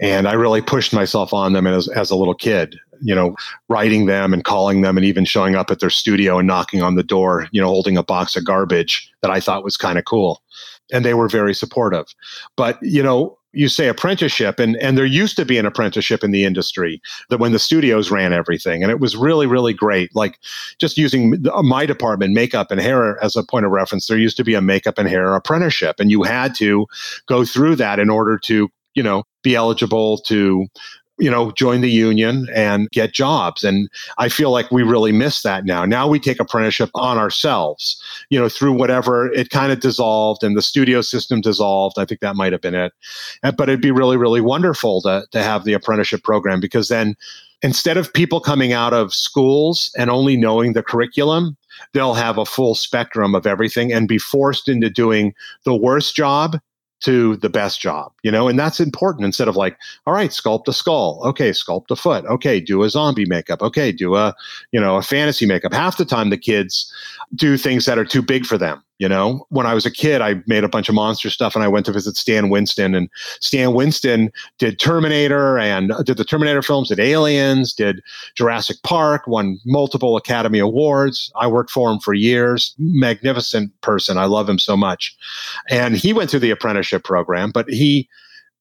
And I really pushed myself on them as, as a little kid you know, writing them and calling them and even showing up at their studio and knocking on the door, you know, holding a box of garbage that I thought was kind of cool. And they were very supportive. But, you know, you say apprenticeship and and there used to be an apprenticeship in the industry that when the studios ran everything and it was really really great. Like just using my department makeup and hair as a point of reference there used to be a makeup and hair apprenticeship and you had to go through that in order to you know be eligible to you know, join the union and get jobs. And I feel like we really miss that now. Now we take apprenticeship on ourselves, you know, through whatever it kind of dissolved and the studio system dissolved. I think that might have been it. But it'd be really, really wonderful to, to have the apprenticeship program because then instead of people coming out of schools and only knowing the curriculum, they'll have a full spectrum of everything and be forced into doing the worst job to the best job, you know, and that's important instead of like, all right, sculpt a skull. Okay, sculpt a foot. Okay, do a zombie makeup. Okay, do a, you know, a fantasy makeup. Half the time the kids do things that are too big for them. You know, when I was a kid, I made a bunch of monster stuff and I went to visit Stan Winston. And Stan Winston did Terminator and uh, did the Terminator films, did Aliens, did Jurassic Park, won multiple Academy Awards. I worked for him for years. Magnificent person. I love him so much. And he went through the apprenticeship program, but he,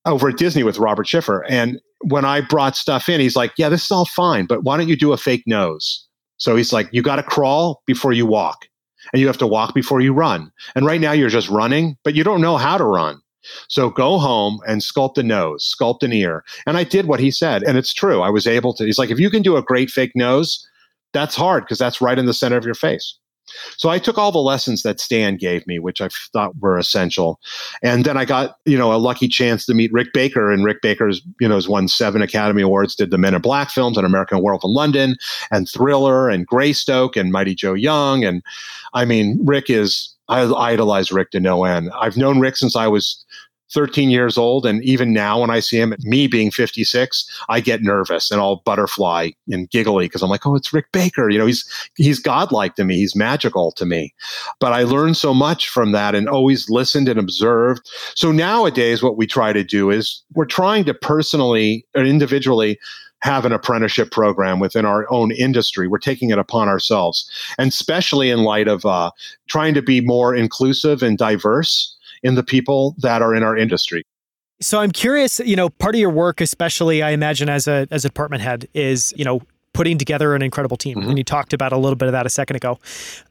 over at Disney with Robert Schiffer. And when I brought stuff in, he's like, Yeah, this is all fine, but why don't you do a fake nose? So he's like, You got to crawl before you walk and you have to walk before you run. And right now you're just running, but you don't know how to run. So go home and sculpt a nose, sculpt an ear. And I did what he said. And it's true. I was able to. He's like, if you can do a great fake nose, that's hard because that's right in the center of your face. So I took all the lessons that Stan gave me, which I thought were essential. And then I got, you know, a lucky chance to meet Rick Baker. And Rick Baker's, you know, has won seven Academy Awards, did the Men in Black films and American Werewolf in London and Thriller and Greystoke and Mighty Joe Young. And I mean, Rick is, I idolize Rick to no end. I've known Rick since I was 13 years old. And even now, when I see him, me being 56, I get nervous and all butterfly and giggly because I'm like, oh, it's Rick Baker. You know, he's he's godlike to me. He's magical to me. But I learned so much from that and always listened and observed. So nowadays, what we try to do is we're trying to personally or individually have an apprenticeship program within our own industry. We're taking it upon ourselves, and especially in light of uh, trying to be more inclusive and diverse in the people that are in our industry. So I'm curious, you know, part of your work, especially I imagine as a as a department head, is, you know, putting together an incredible team. Mm-hmm. And you talked about a little bit of that a second ago.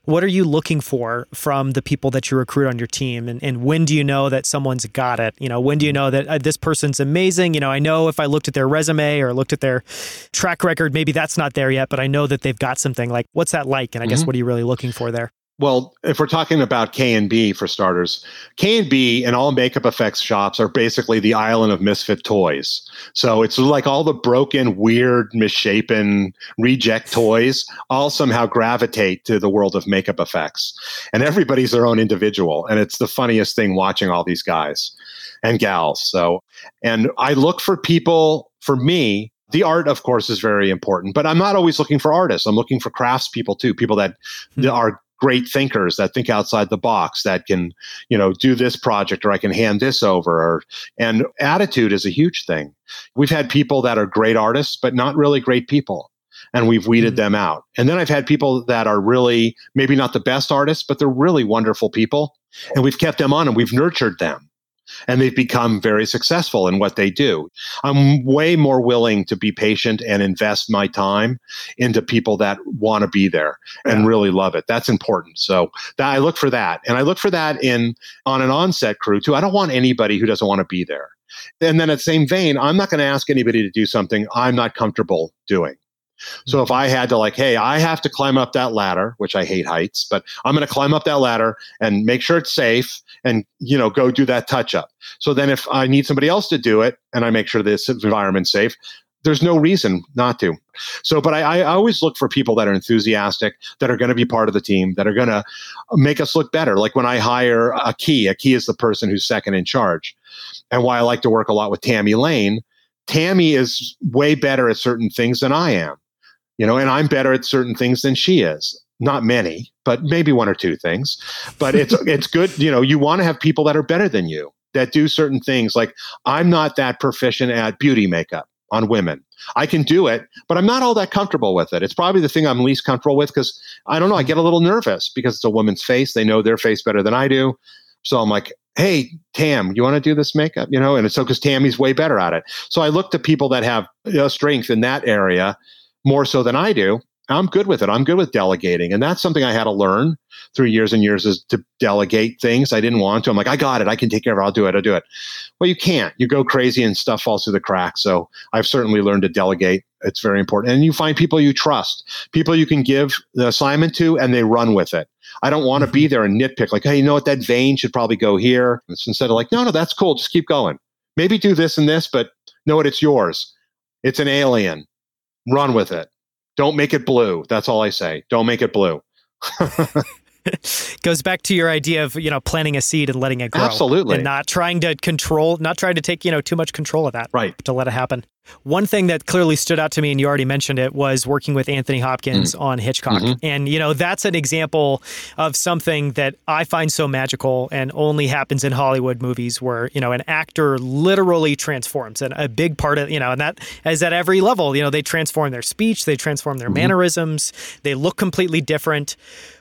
What are you looking for from the people that you recruit on your team? And, and when do you know that someone's got it? You know, when do you know that uh, this person's amazing? You know, I know if I looked at their resume or looked at their track record, maybe that's not there yet, but I know that they've got something. Like, what's that like? And I mm-hmm. guess what are you really looking for there? Well, if we're talking about K and B for starters, K and B and all makeup effects shops are basically the island of misfit toys. So it's like all the broken, weird, misshapen, reject toys all somehow gravitate to the world of makeup effects. And everybody's their own individual. And it's the funniest thing watching all these guys and gals. So, and I look for people, for me, the art of course is very important but i'm not always looking for artists i'm looking for craftspeople too people that mm-hmm. are great thinkers that think outside the box that can you know do this project or i can hand this over or, and attitude is a huge thing. We've had people that are great artists but not really great people and we've weeded mm-hmm. them out. And then i've had people that are really maybe not the best artists but they're really wonderful people and we've kept them on and we've nurtured them and they've become very successful in what they do. I'm way more willing to be patient and invest my time into people that want to be there and yeah. really love it. That's important. So that I look for that. And I look for that in on an onset crew too. I don't want anybody who doesn't want to be there. And then at the same vein, I'm not going to ask anybody to do something I'm not comfortable doing. So if I had to like, hey, I have to climb up that ladder, which I hate heights, but I'm going to climb up that ladder and make sure it's safe and, you know, go do that touch up. So then if I need somebody else to do it and I make sure this environment's safe, there's no reason not to. So, but I, I always look for people that are enthusiastic, that are going to be part of the team, that are going to make us look better. Like when I hire a key, a key is the person who's second in charge. And why I like to work a lot with Tammy Lane, Tammy is way better at certain things than I am, you know, and I'm better at certain things than she is. Not many, but maybe one or two things. But it's it's good, you know, you want to have people that are better than you that do certain things. Like I'm not that proficient at beauty makeup on women. I can do it, but I'm not all that comfortable with it. It's probably the thing I'm least comfortable with because I don't know, I get a little nervous because it's a woman's face. They know their face better than I do. So I'm like, hey, Tam, you want to do this makeup? You know, and it's so because Tammy's way better at it. So I look to people that have you know, strength in that area more so than I do. I'm good with it. I'm good with delegating. And that's something I had to learn through years and years is to delegate things I didn't want to. I'm like, I got it. I can take care of it. I'll do it. I'll do it. Well, you can't. You go crazy and stuff falls through the cracks. So I've certainly learned to delegate. It's very important. And you find people you trust, people you can give the assignment to, and they run with it. I don't want to be mm-hmm. there and nitpick, like, hey, you know what? That vein should probably go here. It's instead of like, no, no, that's cool. Just keep going. Maybe do this and this, but know what? It's yours. It's an alien. Run with it. Don't make it blue. That's all I say. Don't make it blue. goes back to your idea of you know planting a seed and letting it grow absolutely and not trying to control not trying to take you know too much control of that right to let it happen one thing that clearly stood out to me and you already mentioned it was working with anthony hopkins mm. on hitchcock mm-hmm. and you know that's an example of something that i find so magical and only happens in hollywood movies where you know an actor literally transforms and a big part of you know and that is at every level you know they transform their speech they transform their mm-hmm. mannerisms they look completely different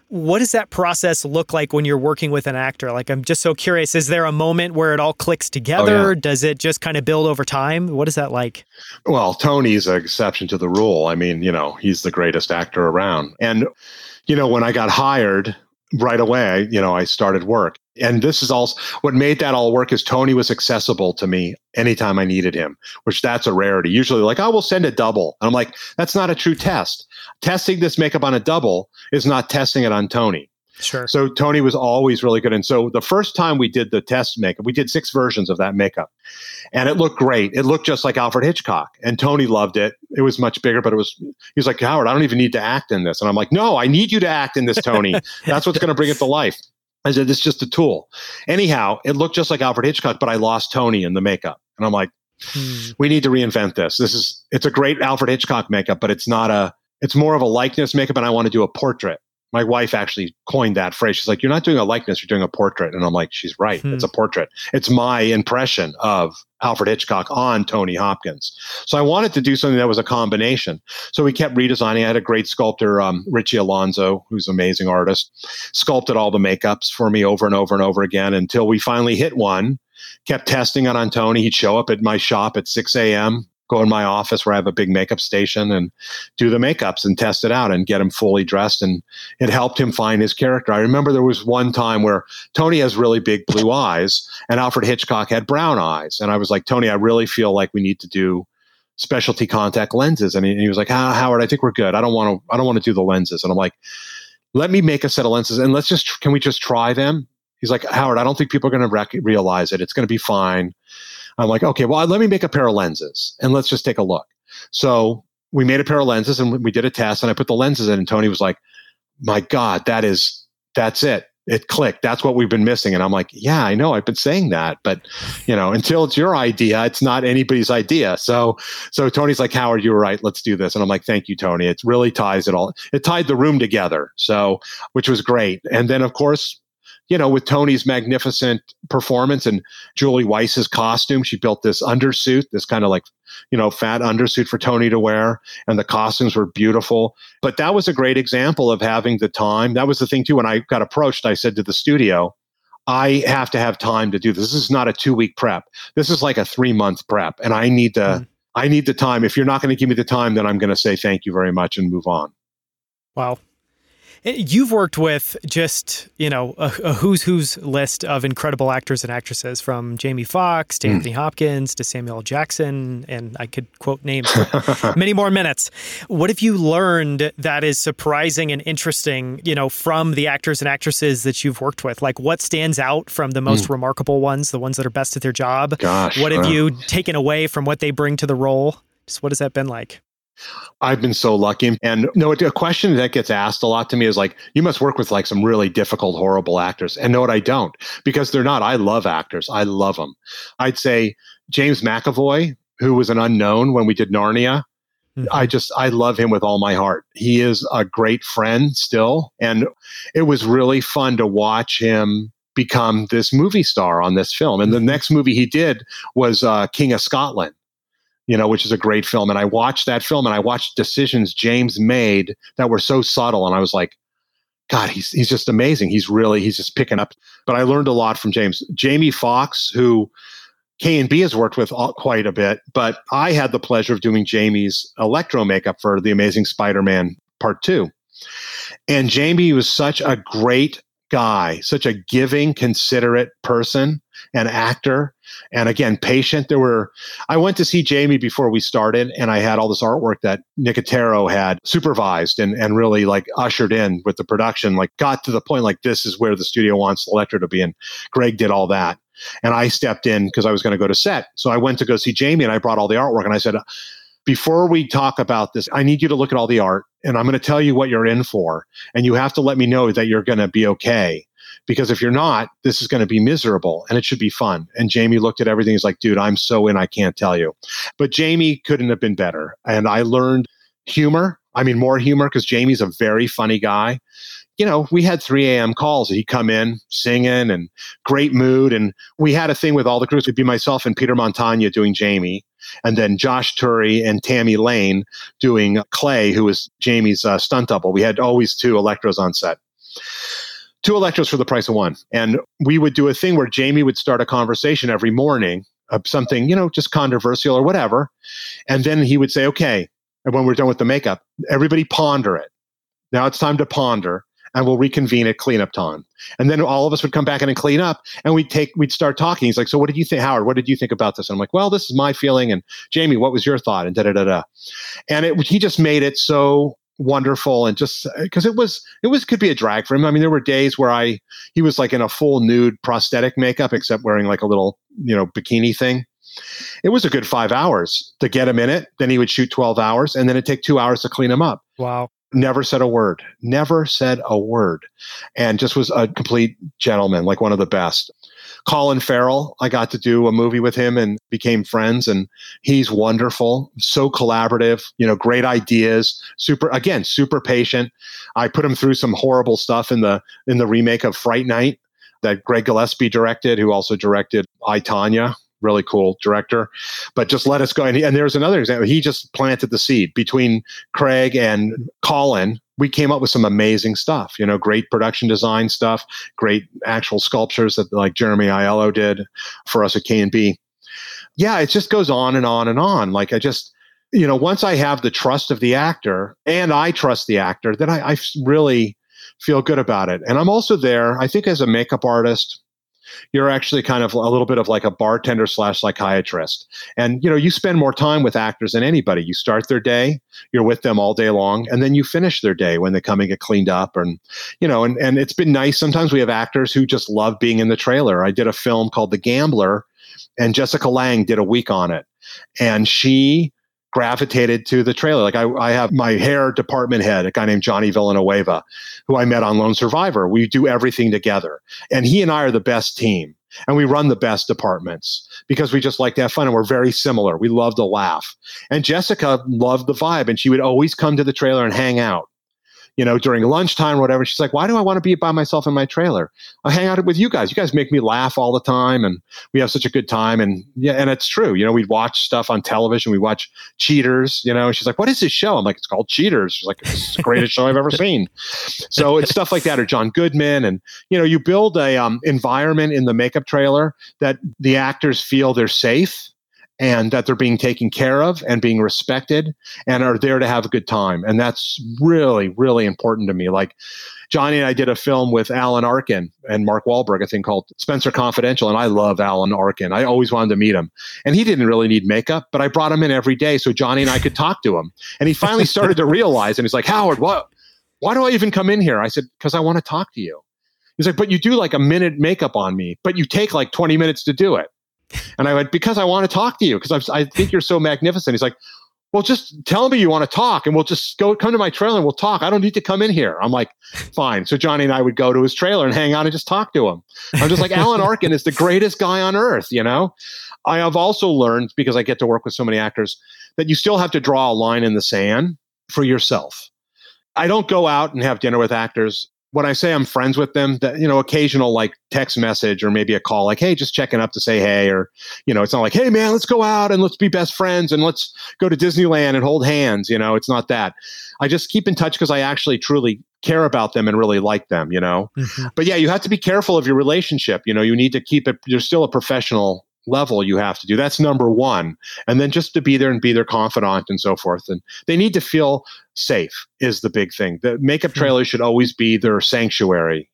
what does that process look like when you're working with an actor? Like, I'm just so curious. Is there a moment where it all clicks oh, together? Oh, yeah. Does it just kind of build over time? What is that like? Well, Tony's an exception to the rule. I mean, you know, he's the greatest actor around. And, you know, when I got hired, right away, you know, I started work. And this is also what made that all work is Tony was accessible to me anytime I needed him, which that's a rarity. Usually, like, oh, we'll send a double. And I'm like, that's not a true test. Testing this makeup on a double is not testing it on Tony. Sure. So Tony was always really good. And so the first time we did the test makeup, we did six versions of that makeup. And it looked great. It looked just like Alfred Hitchcock. And Tony loved it. It was much bigger, but it was he was like, Howard, I don't even need to act in this. And I'm like, no, I need you to act in this, Tony. That's what's going to bring it to life. I said, it's just a tool. Anyhow, it looked just like Alfred Hitchcock, but I lost Tony in the makeup. And I'm like, hmm. we need to reinvent this. This is it's a great Alfred Hitchcock makeup, but it's not a it's more of a likeness makeup, and I want to do a portrait my wife actually coined that phrase. She's like, "You're not doing a likeness; you're doing a portrait." And I'm like, "She's right. Hmm. It's a portrait. It's my impression of Alfred Hitchcock on Tony Hopkins." So I wanted to do something that was a combination. So we kept redesigning. I had a great sculptor, um, Richie Alonso, who's an amazing artist, sculpted all the makeups for me over and over and over again until we finally hit one. Kept testing it on Tony. He'd show up at my shop at 6 a.m go in my office where I have a big makeup station and do the makeups and test it out and get him fully dressed. And it helped him find his character. I remember there was one time where Tony has really big blue eyes and Alfred Hitchcock had brown eyes. And I was like, Tony, I really feel like we need to do specialty contact lenses. And he, and he was like, ah, Howard, I think we're good. I don't want to, I don't want to do the lenses. And I'm like, let me make a set of lenses and let's just, can we just try them? He's like, Howard, I don't think people are going to rec- realize it. It's going to be fine. I'm like, okay, well, let me make a pair of lenses and let's just take a look. So we made a pair of lenses and we did a test and I put the lenses in and Tony was like, my God, that is, that's it. It clicked. That's what we've been missing. And I'm like, yeah, I know. I've been saying that, but you know, until it's your idea, it's not anybody's idea. So, so Tony's like, Howard, you were right. Let's do this. And I'm like, thank you, Tony. It really ties it all. It tied the room together. So, which was great. And then of course, you know, with Tony's magnificent performance and Julie Weiss's costume, she built this undersuit, this kind of like, you know, fat undersuit for Tony to wear. And the costumes were beautiful. But that was a great example of having the time. That was the thing, too. When I got approached, I said to the studio, I have to have time to do this. This is not a two week prep. This is like a three month prep. And I need to, mm. I need the time. If you're not going to give me the time, then I'm going to say thank you very much and move on. Wow. You've worked with just, you know, a, a, who's who's list of incredible actors and actresses from Jamie Foxx to mm. Anthony Hopkins to Samuel Jackson, and I could quote names for many more minutes. What have you learned that is surprising and interesting, you know, from the actors and actresses that you've worked with? Like what stands out from the most mm. remarkable ones, the ones that are best at their job? Gosh. What have uh, you taken away from what they bring to the role? Just what has that been like? I've been so lucky. And no, a question that gets asked a lot to me is like, you must work with like some really difficult, horrible actors. And no, what I don't, because they're not. I love actors. I love them. I'd say James McAvoy, who was an unknown when we did Narnia. Mm-hmm. I just, I love him with all my heart. He is a great friend still. And it was really fun to watch him become this movie star on this film. And the mm-hmm. next movie he did was uh, King of Scotland you know, which is a great film. And I watched that film and I watched decisions James made that were so subtle. And I was like, God, he's he's just amazing. He's really he's just picking up. But I learned a lot from James. Jamie Foxx, who K and B has worked with quite a bit, but I had the pleasure of doing Jamie's electro makeup for the Amazing Spider-Man Part Two. And Jamie was such a great guy, such a giving, considerate person and actor. And again, patient. There were, I went to see Jamie before we started, and I had all this artwork that Nicotero had supervised and, and really like ushered in with the production, like got to the point like this is where the studio wants the Electro to be. And Greg did all that. And I stepped in because I was going to go to set. So I went to go see Jamie and I brought all the artwork and I said, before we talk about this, I need you to look at all the art and I'm going to tell you what you're in for. And you have to let me know that you're going to be okay. Because if you're not, this is going to be miserable and it should be fun. And Jamie looked at everything. He's like, dude, I'm so in, I can't tell you. But Jamie couldn't have been better. And I learned humor. I mean, more humor because Jamie's a very funny guy you know, we had 3 a.m. calls. He'd come in singing and great mood. And we had a thing with all the crews. It'd be myself and Peter Montagna doing Jamie, and then Josh Turi and Tammy Lane doing Clay, who was Jamie's uh, stunt double. We had always two electros on set. Two electros for the price of one. And we would do a thing where Jamie would start a conversation every morning of something, you know, just controversial or whatever. And then he would say, okay, and when we're done with the makeup, everybody ponder it. Now it's time to ponder and we'll reconvene at cleanup time. And then all of us would come back in and clean up and we'd take, we'd start talking. He's like, so what did you think, Howard? What did you think about this? And I'm like, well, this is my feeling. And Jamie, what was your thought? And da da da da. And it, he just made it so wonderful and just uh, because it was it was could be a drag for him. I mean there were days where i he was like in a full nude prosthetic makeup except wearing like a little you know bikini thing. It was a good five hours to get him in it. Then he would shoot 12 hours and then it'd take two hours to clean him up. Wow. Never said a word, never said a word, and just was a complete gentleman, like one of the best. Colin Farrell, I got to do a movie with him and became friends, and he's wonderful, so collaborative, you know, great ideas, super again, super patient. I put him through some horrible stuff in the in the remake of Fright Night that Craig Gillespie directed, who also directed I Tonya, really cool director. But just let us go. And, he, and there's another example. He just planted the seed between Craig and Colin. We came up with some amazing stuff, you know, great production design stuff, great actual sculptures that like Jeremy Aiello did for us at K and B. Yeah, it just goes on and on and on. Like I just, you know, once I have the trust of the actor and I trust the actor, then I, I really feel good about it. And I'm also there, I think, as a makeup artist you're actually kind of a little bit of like a bartender slash psychiatrist. And, you know, you spend more time with actors than anybody. You start their day, you're with them all day long, and then you finish their day when they come and get cleaned up. And, you know, and, and it's been nice. Sometimes we have actors who just love being in the trailer. I did a film called The Gambler, and Jessica Lange did a week on it. And she gravitated to the trailer. Like I, I have my hair department head, a guy named Johnny Villanueva, who I met on Lone Survivor. We do everything together. And he and I are the best team. And we run the best departments because we just like to have fun and we're very similar. We love to laugh. And Jessica loved the vibe and she would always come to the trailer and hang out you know, during lunchtime or whatever. She's like, why do I want to be by myself in my trailer? I hang out with you guys. You guys make me laugh all the time and we have such a good time. And yeah, and it's true. You know, we'd watch stuff on television. We watch Cheaters, you know, she's like, what is this show? I'm like, it's called Cheaters. She's like, it's the greatest show I've ever seen. So it's stuff like that or John Goodman. And, you know, you build a um, environment in the makeup trailer that the actors feel they're safe and that they're being taken care of and being respected and are there to have a good time. And that's really, really important to me. Like Johnny and I did a film with Alan Arkin and Mark Wahlberg, a thing called Spencer Confidential. And I love Alan Arkin. I always wanted to meet him. And he didn't really need makeup, but I brought him in every day so Johnny and I could talk to him. And he finally started to realize, and he's like, Howard, what? Why do I even come in here? I said, because I want to talk to you. He's like, but you do like a minute makeup on me, but you take like 20 minutes to do it. And I went, because I want to talk to you, because I think you're so magnificent. He's like, well, just tell me you want to talk and we'll just go come to my trailer and we'll talk. I don't need to come in here. I'm like, fine. So Johnny and I would go to his trailer and hang out and just talk to him. I'm just like, Alan Arkin is the greatest guy on earth, you know? I have also learned because I get to work with so many actors that you still have to draw a line in the sand for yourself. I don't go out and have dinner with actors when I say I'm friends with them, that you know, occasional like text message or maybe a call, like, hey, just checking up to say hey, or you know, it's not like, hey man, let's go out and let's be best friends and let's go to Disneyland and hold hands. You know, it's not that. I just keep in touch because I actually truly care about them and really like them. You know, mm-hmm. but yeah, you have to be careful of your relationship. You know, you need to keep it. You're still a professional level you have to do. That's number one. And then just to be there and be their confidant and so forth. And they need to feel safe is the big thing. The makeup hmm. trailer should always be their sanctuary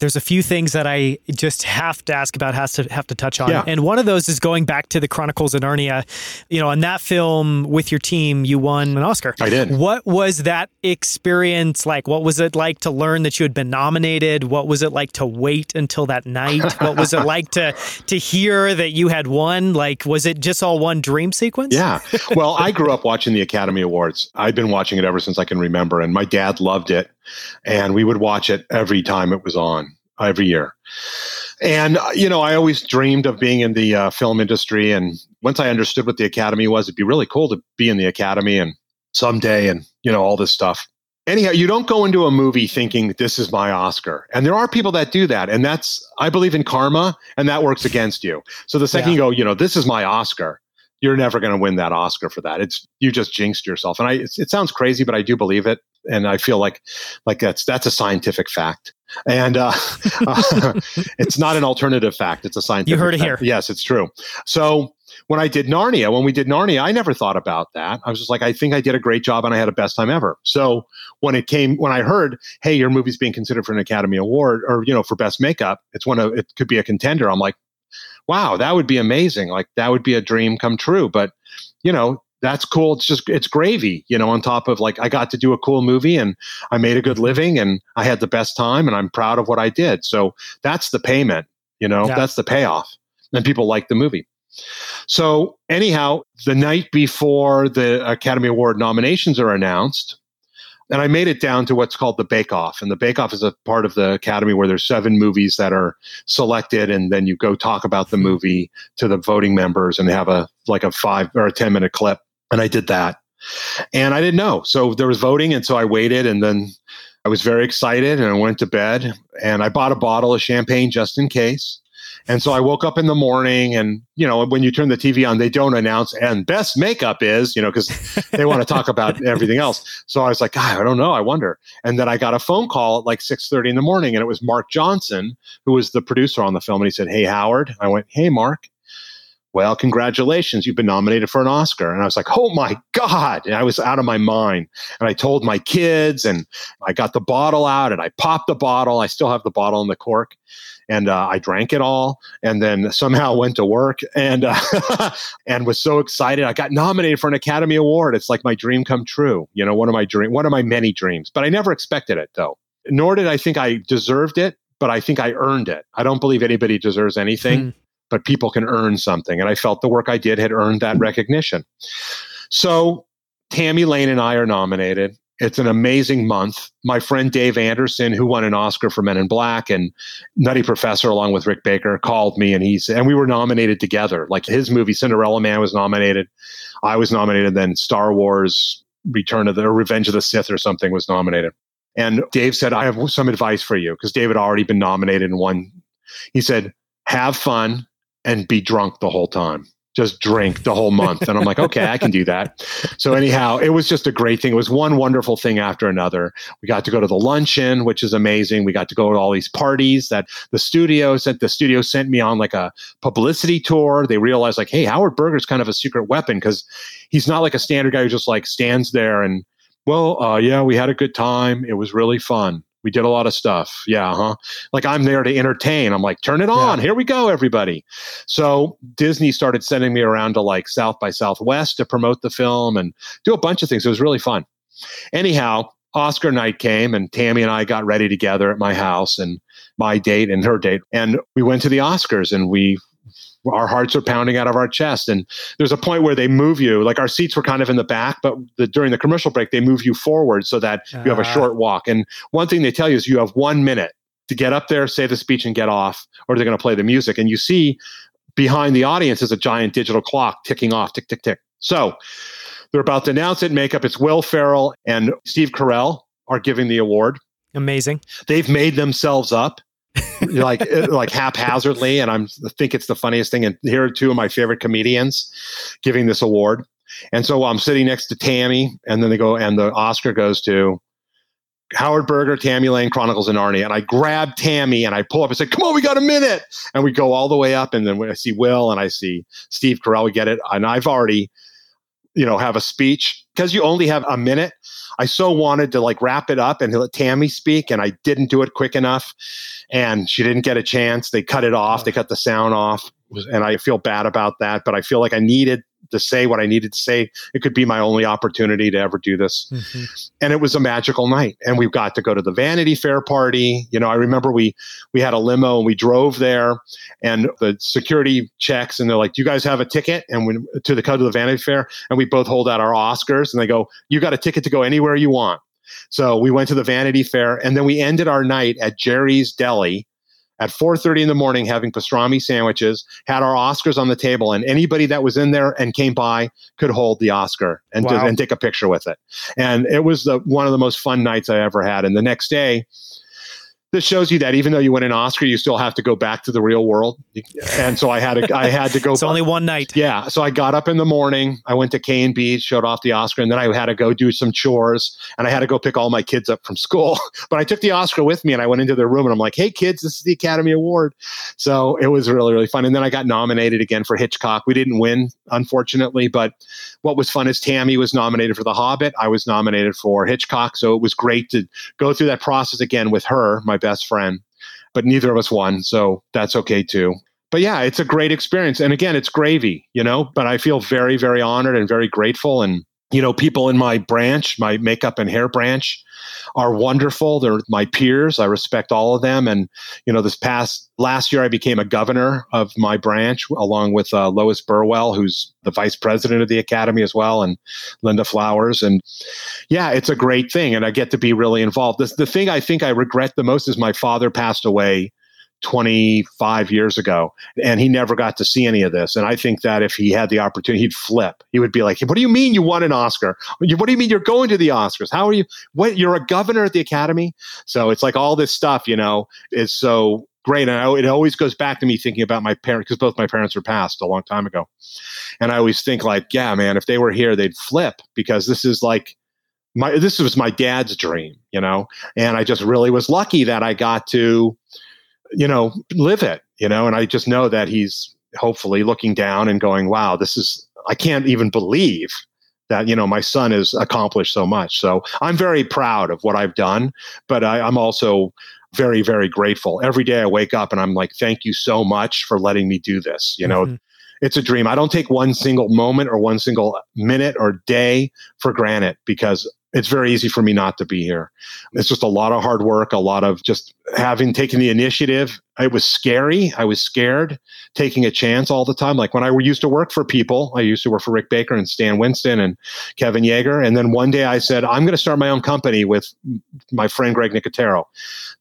there's a few things that I just have to ask about, has to have to touch on. Yeah. And one of those is going back to the Chronicles of Narnia. You know, on that film with your team, you won an Oscar. I did. What was that experience like? What was it like to learn that you had been nominated? What was it like to wait until that night? what was it like to to hear that you had won? Like, was it just all one dream sequence? Yeah. Well, I grew up watching the Academy Awards. I've been watching it ever since I can remember, and my dad loved it and we would watch it every time it was on every year. And uh, you know, I always dreamed of being in the uh, film industry. And once I understood what the Academy was, it'd be really cool to be in the Academy and someday, and you know, all this stuff. Anyhow, you don't go into a movie thinking this is my Oscar, and there are people that do that, and that's I believe in karma, and that works against you. So the second yeah. you go, you know, this is my Oscar, you're never going to win that Oscar for that. It's you just jinxed yourself. And I, it sounds crazy, but I do believe it, and I feel like like that's that's a scientific fact, and uh, uh, it's not an alternative fact. It's a scientific. You heard it fact. here. Yes, it's true. So when I did Narnia, when we did Narnia, I never thought about that. I was just like, I think I did a great job, and I had a best time ever. So when it came, when I heard, hey, your movie's being considered for an Academy Award, or you know, for best makeup, it's one of it could be a contender. I'm like, wow, that would be amazing. Like that would be a dream come true. But, you know, that's cool. It's just, it's gravy, you know, on top of like, I got to do a cool movie and I made a good living and I had the best time and I'm proud of what I did. So that's the payment, you know, yeah. that's the payoff. And people like the movie. So, anyhow, the night before the Academy Award nominations are announced, and I made it down to what's called the Bake Off. And the Bake Off is a part of the Academy where there's seven movies that are selected, and then you go talk about the hmm. movie to the voting members and have a like a five or a ten minute clip. And I did that, and I didn't know. So there was voting, and so I waited, and then I was very excited, and I went to bed, and I bought a bottle of champagne just in case. And so I woke up in the morning and, you know, when you turn the TV on, they don't announce and best makeup is, you know, because they want to talk about everything else. So I was like, I don't know. I wonder. And then I got a phone call at like 6.30 in the morning and it was Mark Johnson, who was the producer on the film. And he said, Hey, Howard. I went, Hey, Mark. Well, congratulations. You've been nominated for an Oscar. And I was like, oh my God. And I was out of my mind. And I told my kids, and I got the bottle out and I popped the bottle. I still have the bottle and the cork and uh, I drank it all, and then somehow went to work and uh, and was so excited. I got nominated for an Academy Award. It's like my dream come true. You know, one of my dream, one of my many dreams. But I never expected it though. Nor did I think I deserved it, but I think I earned it. I don't believe anybody deserves anything. Hmm. But people can earn something. And I felt the work I did had earned that recognition. So Tammy Lane and I are nominated. It's an amazing month. My friend Dave Anderson, who won an Oscar for Men in Black and Nutty Professor, along with Rick Baker, called me and he's and we were nominated together. Like his movie Cinderella Man was nominated. I was nominated. Then Star Wars Return of the Revenge of the Sith or something was nominated. And Dave said, I have some advice for you because Dave had already been nominated in one. He said, have fun and be drunk the whole time just drink the whole month. And I'm like, okay, I can do that. So anyhow, it was just a great thing. It was one wonderful thing after another. We got to go to the luncheon, which is amazing. We got to go to all these parties that the studio sent. The studio sent me on like a publicity tour. They realized like, hey, Howard Berger's kind of a secret weapon because he's not like a standard guy who just like stands there and well, uh, yeah, we had a good time. It was really fun. We did a lot of stuff. Yeah, huh? Like I'm there to entertain. I'm like, turn it on. Yeah. Here we go, everybody. So Disney started sending me around to like South by Southwest to promote the film and do a bunch of things. It was really fun. Anyhow, Oscar night came and Tammy and I got ready together at my house and my date and her date. And we went to the Oscars and we our hearts are pounding out of our chest. And there's a point where they move you, like our seats were kind of in the back, but the, during the commercial break, they move you forward so that uh, you have a ah. short walk. And one thing they tell you is you have one minute to get up there, say the speech, and get off, or they're going to play the music. And you see behind the audience is a giant digital clock ticking off, tick, tick, tick. So they're about to announce it. Makeup. It's Will Ferrell and Steve Carell are giving the award. Amazing. They've made themselves up like uh, like haphazardly, and I'm I think it's the funniest thing. And here are two of my favorite comedians giving this award. And so I'm sitting next to Tammy, and then they go, and the Oscar goes to Howard Berger, Tammy Lane, Chronicles and Narnia. And I grab Tammy and I pull up and say, Come on, we got a minute. And we go all the way up. And then I see Will and I see Steve Carell, we get it. And I've already, you know, have a speech because you only have a minute. I so wanted to like wrap it up and let Tammy speak, and I didn't do it quick enough. And she didn't get a chance. They cut it off, they cut the sound off. And I feel bad about that, but I feel like I needed to say what I needed to say. It could be my only opportunity to ever do this. Mm-hmm. And it was a magical night. And we've got to go to the Vanity Fair party. You know, I remember we we had a limo and we drove there and the security checks and they're like, Do you guys have a ticket? And we to the to the Vanity Fair and we both hold out our Oscars and they go, You got a ticket to go anywhere you want. So we went to the Vanity Fair and then we ended our night at Jerry's Deli at 4.30 in the morning having pastrami sandwiches had our oscars on the table and anybody that was in there and came by could hold the oscar and, wow. and take a picture with it and it was the, one of the most fun nights i ever had and the next day this shows you that even though you win an Oscar, you still have to go back to the real world. And so I had to, I had to go. it's only one night. Yeah. So I got up in the morning. I went to K and B, showed off the Oscar, and then I had to go do some chores, and I had to go pick all my kids up from school. but I took the Oscar with me, and I went into their room, and I'm like, "Hey, kids, this is the Academy Award." So it was really, really fun. And then I got nominated again for Hitchcock. We didn't win, unfortunately, but what was fun is Tammy was nominated for The Hobbit. I was nominated for Hitchcock. So it was great to go through that process again with her, my best friend. But neither of us won. So that's okay too. But yeah, it's a great experience. And again, it's gravy, you know, but I feel very, very honored and very grateful. And you know, people in my branch, my makeup and hair branch, are wonderful. They're my peers. I respect all of them. And, you know, this past last year, I became a governor of my branch along with uh, Lois Burwell, who's the vice president of the academy as well, and Linda Flowers. And yeah, it's a great thing. And I get to be really involved. The, the thing I think I regret the most is my father passed away 25 years ago and he never got to see any of this. And i think that if he had the opportunity he'd flip. He would be like what do you mean you won an oscar? What do you mean you're going to the oscars? How are you what you're a governor at the academy? So it's like all this stuff you know is so great. And I, it always goes back to me thinking about my parents because both my parents were passed a long time ago. And i always think like yeah man if they were here they'd flip because this is like my this was my dad's dream you know? And i just really was lucky that i got to you know, live it, you know, and I just know that he's hopefully looking down and going, wow, this is, I can't even believe that, you know, my son has accomplished so much. So I'm very proud of what I've done, but I, I'm also very, very grateful. Every day I wake up and I'm like, thank you so much for letting me do this. You know, mm-hmm. it's a dream. I don't take one single moment or one single minute or day for granted because it's very easy for me not to be here. It's just a lot of hard work, a lot of just having taken the initiative. It was scary. I was scared taking a chance all the time. Like when I used to work for people, I used to work for Rick Baker and Stan Winston and Kevin Yagher. And then one day I said, I'm going to start my own company with my friend Greg Nicotero.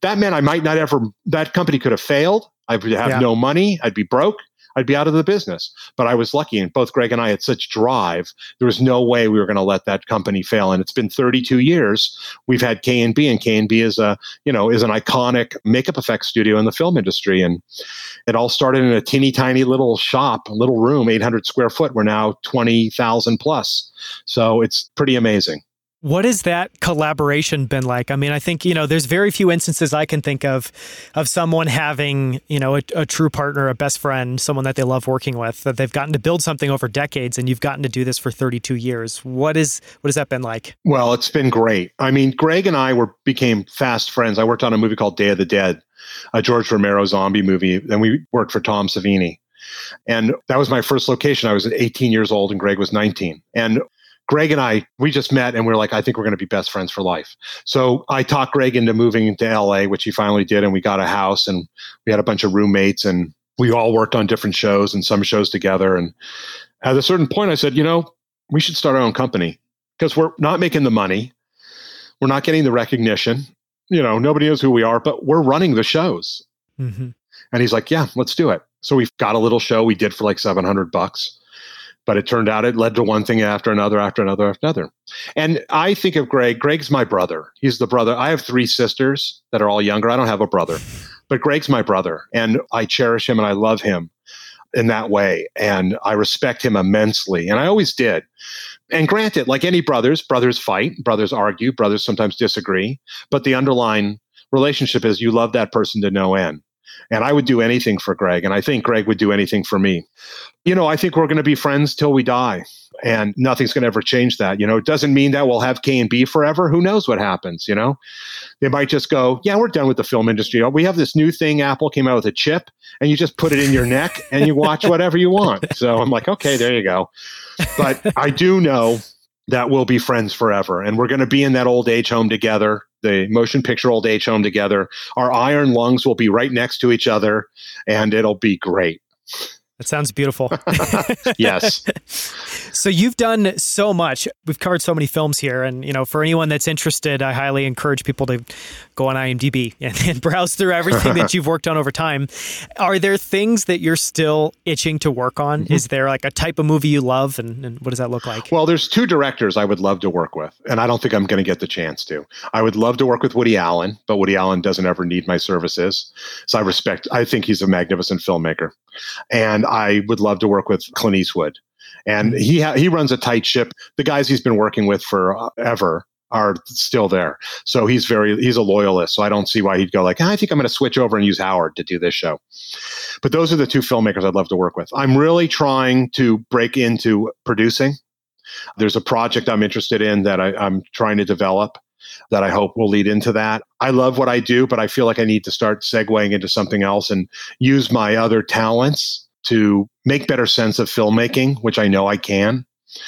That meant I might not ever, that company could have failed. I would have yeah. no money. I'd be broke. I'd be out of the business. But I was lucky, and both Greg and I had such drive. There was no way we were going to let that company fail. And it's been 32 years. We've had K and B, and K and B is a you know is an iconic makeup effects studio in the film industry. And it all started in a teeny tiny little shop, little room, 800 square foot. We're now 20,000 plus. So it's pretty amazing. What has that collaboration been like? I mean, I think, you know, there's very few instances I can think of of someone having, you know, a, a, true partner, a best friend, someone that they love working with, that they've gotten to build something over decades and you've gotten to do this for 32 years. What is what has that been like? Well, it's been great. I mean, Greg and I were became fast friends. I worked on a movie called Day of the Dead, a George Romero zombie movie, and we worked for Tom Savini. And that was my first location. I was 18 years old and Greg was 19. And Greg and I, we just met and we are like, I think we're going to be best friends for life. So I talked Greg into moving to LA, which he finally did. And we got a house and we had a bunch of roommates and we all worked on different shows and some shows together. And at a certain point, I said, you know, we should start our own company because we're not making the money. We're not getting the recognition. You know, nobody knows who we are, but we're running the shows. Mm-hmm. And he's like, yeah, let's do it. So we've got a little show we did for like 700 bucks. But it turned out it led to one thing after another, after another, after another. And I think of Greg. Greg's my brother. He's the brother. I have three sisters that are all younger. I don't have a brother, but Greg's my brother. And I cherish him and I love him in that way. And I respect him immensely. And I always did. And granted, like any brothers, brothers fight, brothers argue, brothers sometimes disagree. But the underlying relationship is you love that person to no end. And I would do anything for Greg. And I think Greg would do anything for me. You know, I think we're going to be friends till we die. And nothing's going to ever change that. You know, it doesn't mean that we'll have K and B forever. Who knows what happens? You know, they might just go, yeah, we're done with the film industry. We have this new thing. Apple came out with a chip, and you just put it in your neck and you watch whatever you want. So I'm like, okay, there you go. But I do know that we'll be friends forever. And we're going to be in that old age home together the motion picture old age home together. Our iron lungs will be right next to each other, and it'll be great. That sounds beautiful. yes. so you've done so much. We've covered so many films here, and you know, for anyone that's interested, I highly encourage people to go on IMDb and, and browse through everything that you've worked on over time. Are there things that you're still itching to work on? Mm-hmm. Is there like a type of movie you love, and, and what does that look like? Well, there's two directors I would love to work with, and I don't think I'm going to get the chance to. I would love to work with Woody Allen, but Woody Allen doesn't ever need my services, so I respect. I think he's a magnificent filmmaker, and I would love to work with Clint Eastwood. And he ha- he runs a tight ship. The guys he's been working with forever are still there. So he's very he's a loyalist. So I don't see why he'd go like, I think I'm going to switch over and use Howard to do this show. But those are the two filmmakers I'd love to work with. I'm really trying to break into producing. There's a project I'm interested in that I, I'm trying to develop that I hope will lead into that. I love what I do, but I feel like I need to start segueing into something else and use my other talents to make better sense of filmmaking, which I know I can.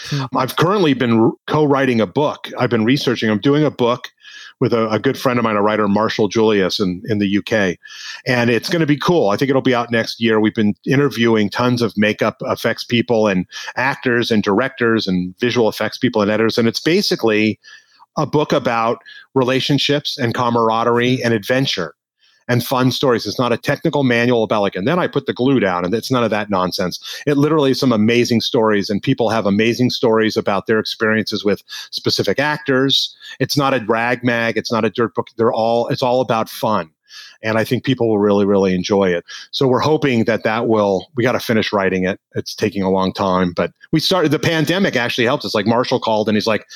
Hmm. I've currently been co writing a book. I've been researching, I'm doing a book with a, a, good friend of mine, a writer, Marshall Julius, in, in the UK. And it's going to be cool. I think it'll be out next year. We've been interviewing tons of makeup effects people and actors and directors and visual effects people and editors. And it's basically a book about relationships and camaraderie mm-hmm. and adventure and fun stories. It's not a technical manual about like, and then I put the glue down, and it's none of that nonsense. It literally is some amazing stories, and people have amazing stories about their experiences with specific actors. It's not a rag mag, it's not a dirt book. They're all, it's all about fun. And I think people will really, really enjoy it. So we're hoping that that will, we got to finish writing it. It's taking a long time, but we started, the pandemic actually helped us. Like Marshall called and he's like,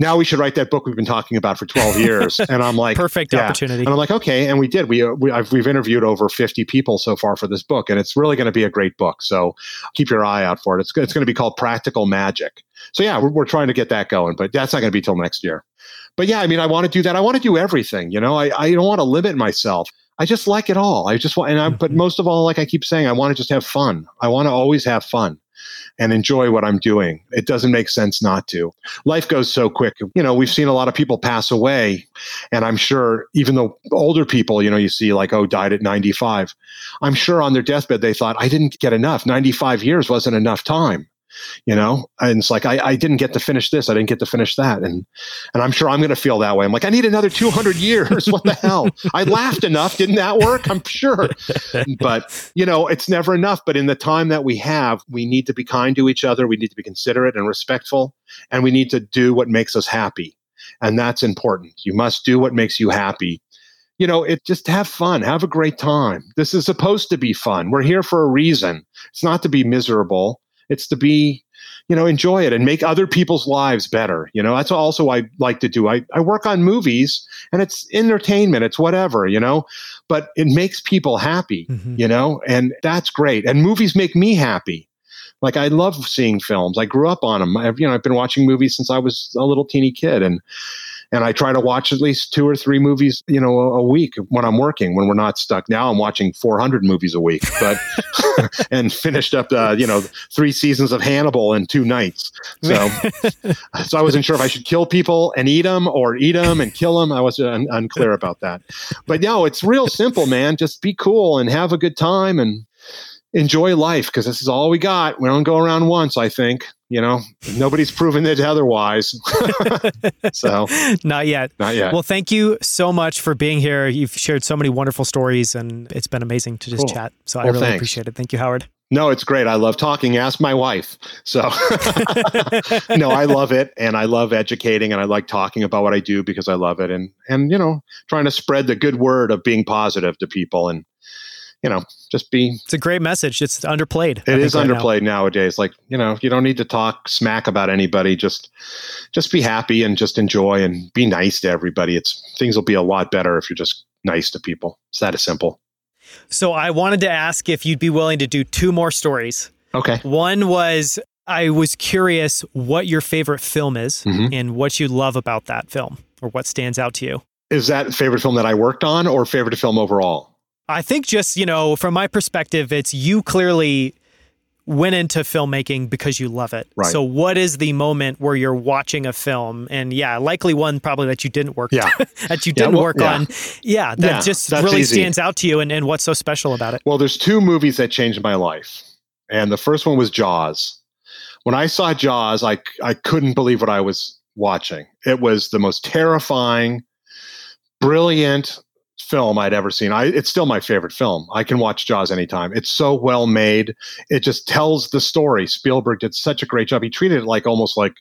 now we should write that book we've been talking about for 12 years. And I'm like, perfect yeah. opportunity. And I'm like, okay. And we did. We, uh, we I've, we've interviewed over 50 people so far for this book, and it's really going to be a great book. So keep your eye out for it. It's, it's going to be called Practical Magic. So yeah, we're, we're trying to get that going, but that's not going to be till next year. But yeah, I mean, I want to do that. I want to do everything. You know, I, I don't want to limit myself. I just like it all. I just want, and I, but mm-hmm. most of all, like I keep saying, I want to just have fun. I want to always have fun and enjoy what I'm doing. It doesn't make sense not to. Life goes so quick. You know, we've seen a lot of people pass away, and I'm sure even though older people, you know, you see like, oh, died at 95, I'm sure on their deathbed they thought, I didn't get enough. 95 years wasn't enough time you know? And it's like I, I didn't get to finish this i didn't get to finish that. And and i'm sure i'm going to feel that way. I'm like i need another 200 years what the hell? I laughed enough didn't that work? I'm sure. But you know it's never enough. But in the time that we have we need to be kind to each other we need to be considerate and respectful and we need to do what makes us happy. And that's important. You must do what makes you happy. You know, it just have fun, have a great time. This is supposed to be fun. We're here for a reason. It's not to be miserable. It's to be, you know, enjoy it and make other people's lives better. You know, that's also I like to do. I, I work on movies and it's entertainment, it's whatever, you know, but it makes people happy, mm-hmm. you know, and that's great. And movies make me happy. Like I love seeing films. I grew up on them. I've, you know, I've been watching movies since I was a little teeny kid and and I try to watch at least two or three movies, you know, a, a week when I'm working. When we're not stuck. Now I'm watching 400 movies a week, but and finished up, uh, you know, three seasons of Hannibal in two nights. So, so I wasn't sure if I should kill people and eat them or eat them and kill them. I was un- unclear about that. But no, it's real simple, man. Just be cool and have a good time and enjoy life because this is all we got. We don't go around once, I think. You know, nobody's proven it otherwise. so, not yet. Not yet. Well, thank you so much for being here. You've shared so many wonderful stories, and it's been amazing to just cool. chat. So, well, I really thanks. appreciate it. Thank you, Howard. No, it's great. I love talking. Ask my wife. So, no, I love it, and I love educating, and I like talking about what I do because I love it, and and you know, trying to spread the good word of being positive to people, and you know, just be. It's a great message. It's underplayed. It is right underplayed now. nowadays. Like you know, you don't need to talk smack about anybody. Just, just be happy and just enjoy and be nice to everybody. It's things will be a lot better if you're just nice to people. It's that simple. So I wanted to ask if you'd be willing to do two more stories. Okay. One was I was curious what your favorite film is mm-hmm. and what you love about that film or what stands out to you. Is that favorite film that I worked on or favorite film overall? I think just, you know, from my perspective, it's you clearly went into filmmaking because you love it. Right. So what is the moment where you're watching a film and yeah, likely one probably that you didn't work yeah. that you didn't yeah, well, work yeah. on. Yeah, that yeah, just really easy. stands out to you and, and what's so special about it. Well, there's two movies that changed my life. And the first one was Jaws. When I saw Jaws, I I couldn't believe what I was watching. It was the most terrifying, brilliant, film I'd ever seen. I, it's still my favorite film. I can watch Jaws anytime. It's so well made. It just tells the story. Spielberg did such a great job. He treated it like almost like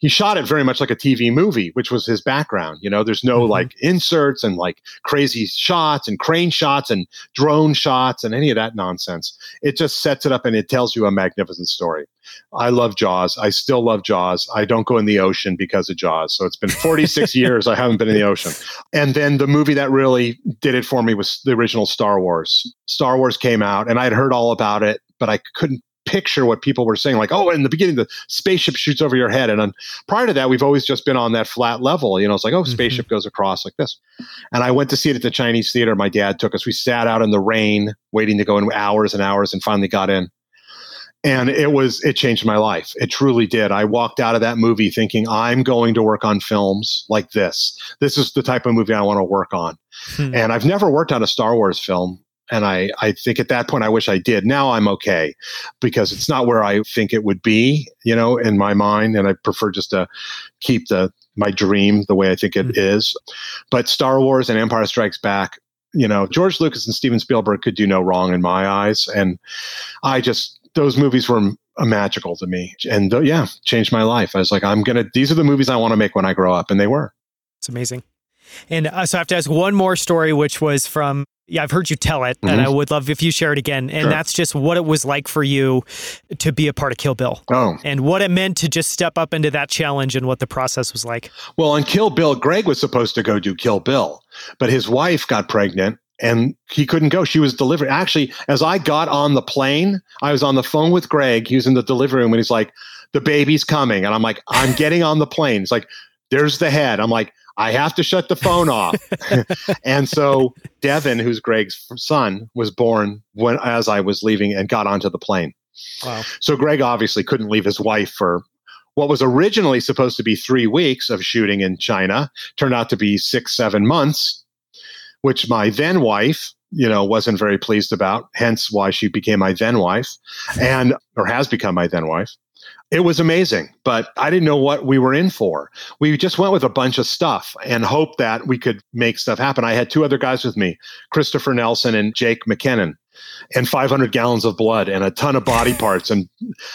he shot it very much like a TV movie, which was his background. You know, there's no mm-hmm. like inserts and like crazy shots and crane shots and drone shots and any of that nonsense. It just sets it up and it tells you a magnificent story. I love Jaws. I still love Jaws. I don't go in the ocean because of Jaws. So it's been 46 years I haven't been in the ocean. And then the movie that really did it for me was the original Star Wars. Star Wars came out and I'd heard all about it, but I couldn't picture what people were saying, like, oh, in the beginning, the spaceship shoots over your head. And then prior to that, we've always just been on that flat level. You know, it's like, oh, mm-hmm. spaceship mm-hmm. goes across like this. And I went to see it at the Chinese theater. My dad took us. We sat out in the rain, waiting to go in hours and hours, and finally got in. And it was, it changed my life. It truly did. I walked out of that movie thinking, I'm going to work on films like this. This is the type of movie I want to work on. Hmm. And I've never worked on a Star Wars film and I, I think at that point I wish I did. Now I'm okay because it's not where I think it would be, you know, in my mind. And I prefer just to keep the my dream the way I think it mm-hmm. is. But Star Wars and Empire Strikes Back, you know, George Lucas and Steven Spielberg could do no wrong in my eyes. And I just those movies were magical to me. And uh, yeah, changed my life. I was like, I'm gonna these are the movies I want to make when I grow up, and they were. It's amazing. And uh, so I have to ask one more story, which was from yeah, I've heard you tell it, mm-hmm. and I would love if you share it again. And sure. that's just what it was like for you to be a part of Kill Bill. Oh. And what it meant to just step up into that challenge and what the process was like. Well, on Kill Bill, Greg was supposed to go do Kill Bill, but his wife got pregnant and he couldn't go. She was delivering. Actually, as I got on the plane, I was on the phone with Greg. He was in the delivery room and he's like, the baby's coming. And I'm like, I'm getting on the plane. It's like, there's the head. I'm like, I have to shut the phone off. and so Devin, who's Greg's son, was born when as I was leaving and got onto the plane. Wow. So Greg obviously couldn't leave his wife for what was originally supposed to be three weeks of shooting in China, turned out to be six, seven months, which my then wife, you know, wasn't very pleased about, hence why she became my then wife and or has become my then wife. It was amazing, but I didn't know what we were in for. We just went with a bunch of stuff and hoped that we could make stuff happen. I had two other guys with me, Christopher Nelson and Jake McKinnon, and 500 gallons of blood and a ton of body parts. And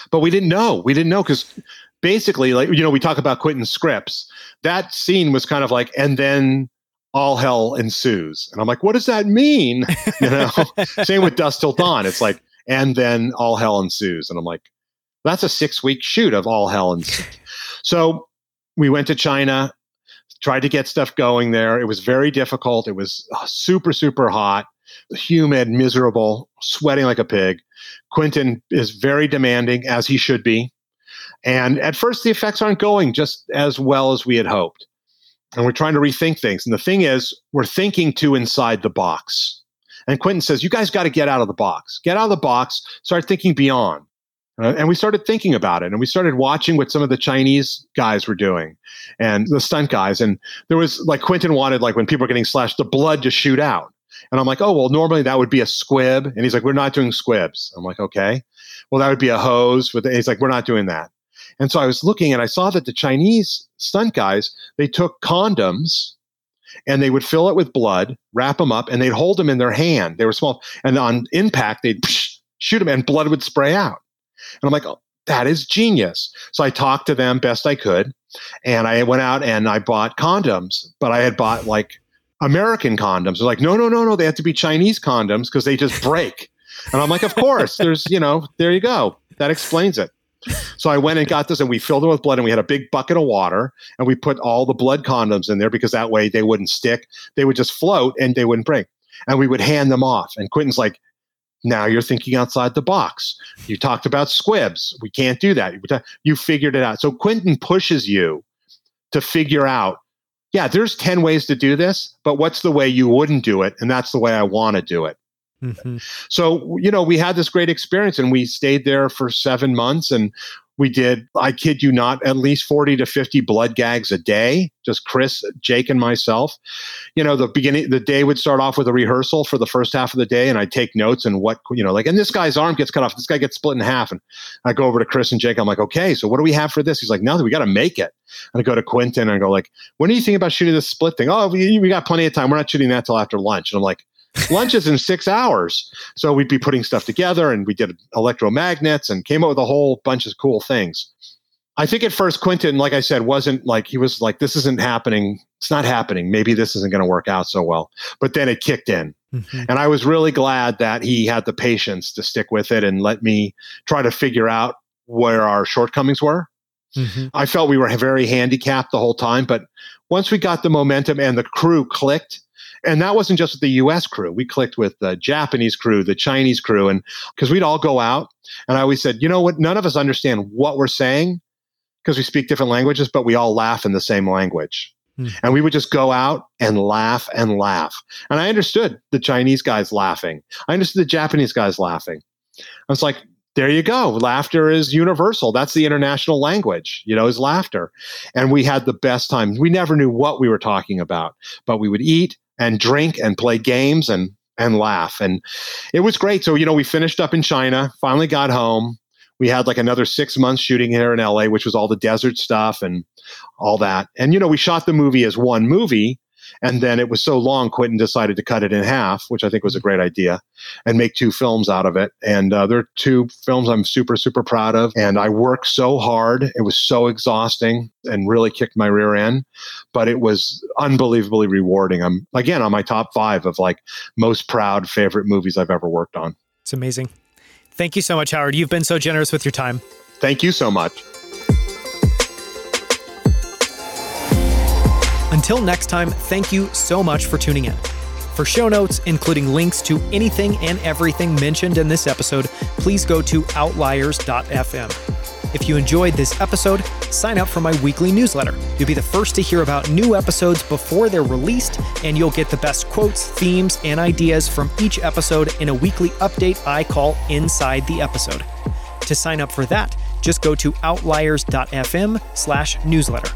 but we didn't know. We didn't know because basically, like you know, we talk about Quentin's scripts. That scene was kind of like, and then all hell ensues. And I'm like, what does that mean? You know, same with Dusk Till Dawn. It's like, and then all hell ensues. And I'm like, that's a six week shoot of all hell and so we went to China, tried to get stuff going there. It was very difficult. It was uh, super, super hot, humid, miserable, sweating like a pig. Quentin is very demanding, as he should be. And at first, the effects aren't going just as well as we had hoped. And we're trying to rethink things. And the thing is, we're thinking too inside the box. And Quentin says, You guys got to get out of the box. Get out of the box. Start thinking beyond. Uh, and we started thinking about it and we started watching what some of the Chinese guys were doing and the stunt guys. And there was like Quentin wanted, like when people were getting slashed, the blood to shoot out. And I'm like, oh, well, normally that would be a squib. And he's like, we're not doing squibs. I'm like, okay. Well, that would be a hose. With he's like, we're not doing that. And so I was looking and I saw that the Chinese stunt guys, they took condoms and they would fill it with blood, wrap them up, and they'd hold them in their hand. They were small. And on impact, they'd shoot them and blood would spray out. And I'm like, oh, that is genius. So I talked to them best I could. And I went out and I bought condoms, but I had bought like American condoms. They're like, no, no, no, no. They have to be Chinese condoms because they just break. and I'm like, of course. There's, you know, there you go. That explains it. So I went and got this and we filled it with blood and we had a big bucket of water and we put all the blood condoms in there because that way they wouldn't stick. They would just float and they wouldn't break. And we would hand them off. And Quentin's like, now you're thinking outside the box. You talked about squibs. We can't do that. You figured it out. So Quentin pushes you to figure out, yeah, there's 10 ways to do this, but what's the way you wouldn't do it? And that's the way I want to do it. Mm-hmm. So, you know, we had this great experience and we stayed there for seven months and we did, I kid you not, at least 40 to 50 blood gags a day, just Chris, Jake, and myself. You know, the beginning, the day would start off with a rehearsal for the first half of the day, and I'd take notes and what, you know, like, and this guy's arm gets cut off, this guy gets split in half. And I go over to Chris and Jake, I'm like, okay, so what do we have for this? He's like, nothing, we got to make it. And I go to Quentin and I go, like, when do you think about shooting this split thing? Oh, we, we got plenty of time. We're not shooting that till after lunch. And I'm like, lunch is in six hours. So we'd be putting stuff together and we did electromagnets and came up with a whole bunch of cool things. I think at first Quentin, like I said, wasn't like he was like, this isn't happening. It's not happening. Maybe this isn't going to work out so well. But then it kicked in. Mm-hmm. And I was really glad that he had the patience to stick with it and let me try to figure out where our shortcomings were. Mm-hmm. I felt we were very handicapped the whole time. But once we got the momentum and the crew clicked, and that wasn't just with the US crew. We clicked with the Japanese crew, the Chinese crew, and because we'd all go out. And I always said, you know what? None of us understand what we're saying because we speak different languages, but we all laugh in the same language. Hmm. And we would just go out and laugh and laugh. And I understood the Chinese guys laughing. I understood the Japanese guys laughing. I was like, there you go. Laughter is universal. That's the international language, you know, is laughter. And we had the best time. We never knew what we were talking about, but we would eat and drink and play games and and laugh. And it was great. So, you know, we finished up in China, finally got home. We had like another six months shooting here in LA, which was all the desert stuff and all that. And, you know, we shot the movie as one movie, and then it was so long, Quentin decided to cut it in half, which I think was a great idea, and make two films out of it. And uh, they're two films I'm super, super proud of. And I worked so hard. It was so exhausting and really kicked my rear end, but it was unbelievably rewarding. I'm, again, on my top five of like most proud favorite movies I've ever worked on. It's amazing. Thank you so much, Howard. You've been so generous with your time. Thank you so much. Until next time, thank you so much for tuning in. For show notes, including links to anything and everything mentioned in this episode, please go to outliers.fm. If you enjoyed this episode, sign up for my weekly newsletter. You'll be the first to hear about new episodes before they're released, and you'll get the best quotes, themes, and ideas from each episode in a weekly update I call Inside the Episode. To sign up for that, just go to outliers.fm slash newsletter.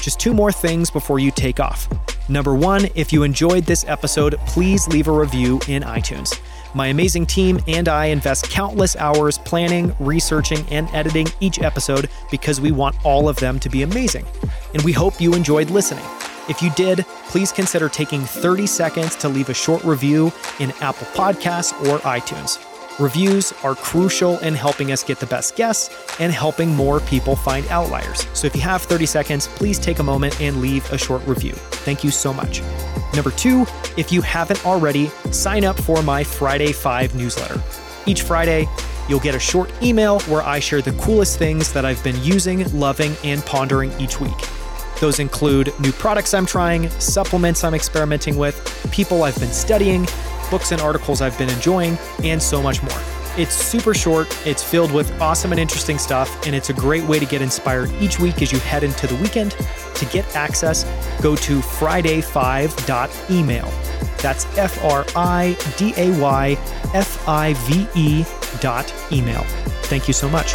Just two more things before you take off. Number one, if you enjoyed this episode, please leave a review in iTunes. My amazing team and I invest countless hours planning, researching, and editing each episode because we want all of them to be amazing. And we hope you enjoyed listening. If you did, please consider taking 30 seconds to leave a short review in Apple Podcasts or iTunes. Reviews are crucial in helping us get the best guests and helping more people find outliers. So if you have 30 seconds, please take a moment and leave a short review. Thank you so much. Number two, if you haven't already, sign up for my Friday 5 newsletter. Each Friday, you'll get a short email where I share the coolest things that I've been using, loving, and pondering each week. Those include new products I'm trying, supplements I'm experimenting with, people I've been studying, books and articles I've been enjoying, and so much more. It's super short, it's filled with awesome and interesting stuff, and it's a great way to get inspired each week as you head into the weekend. To get access, go to friday5.email. That's F R I D A Y F I V E dot email. Thank you so much.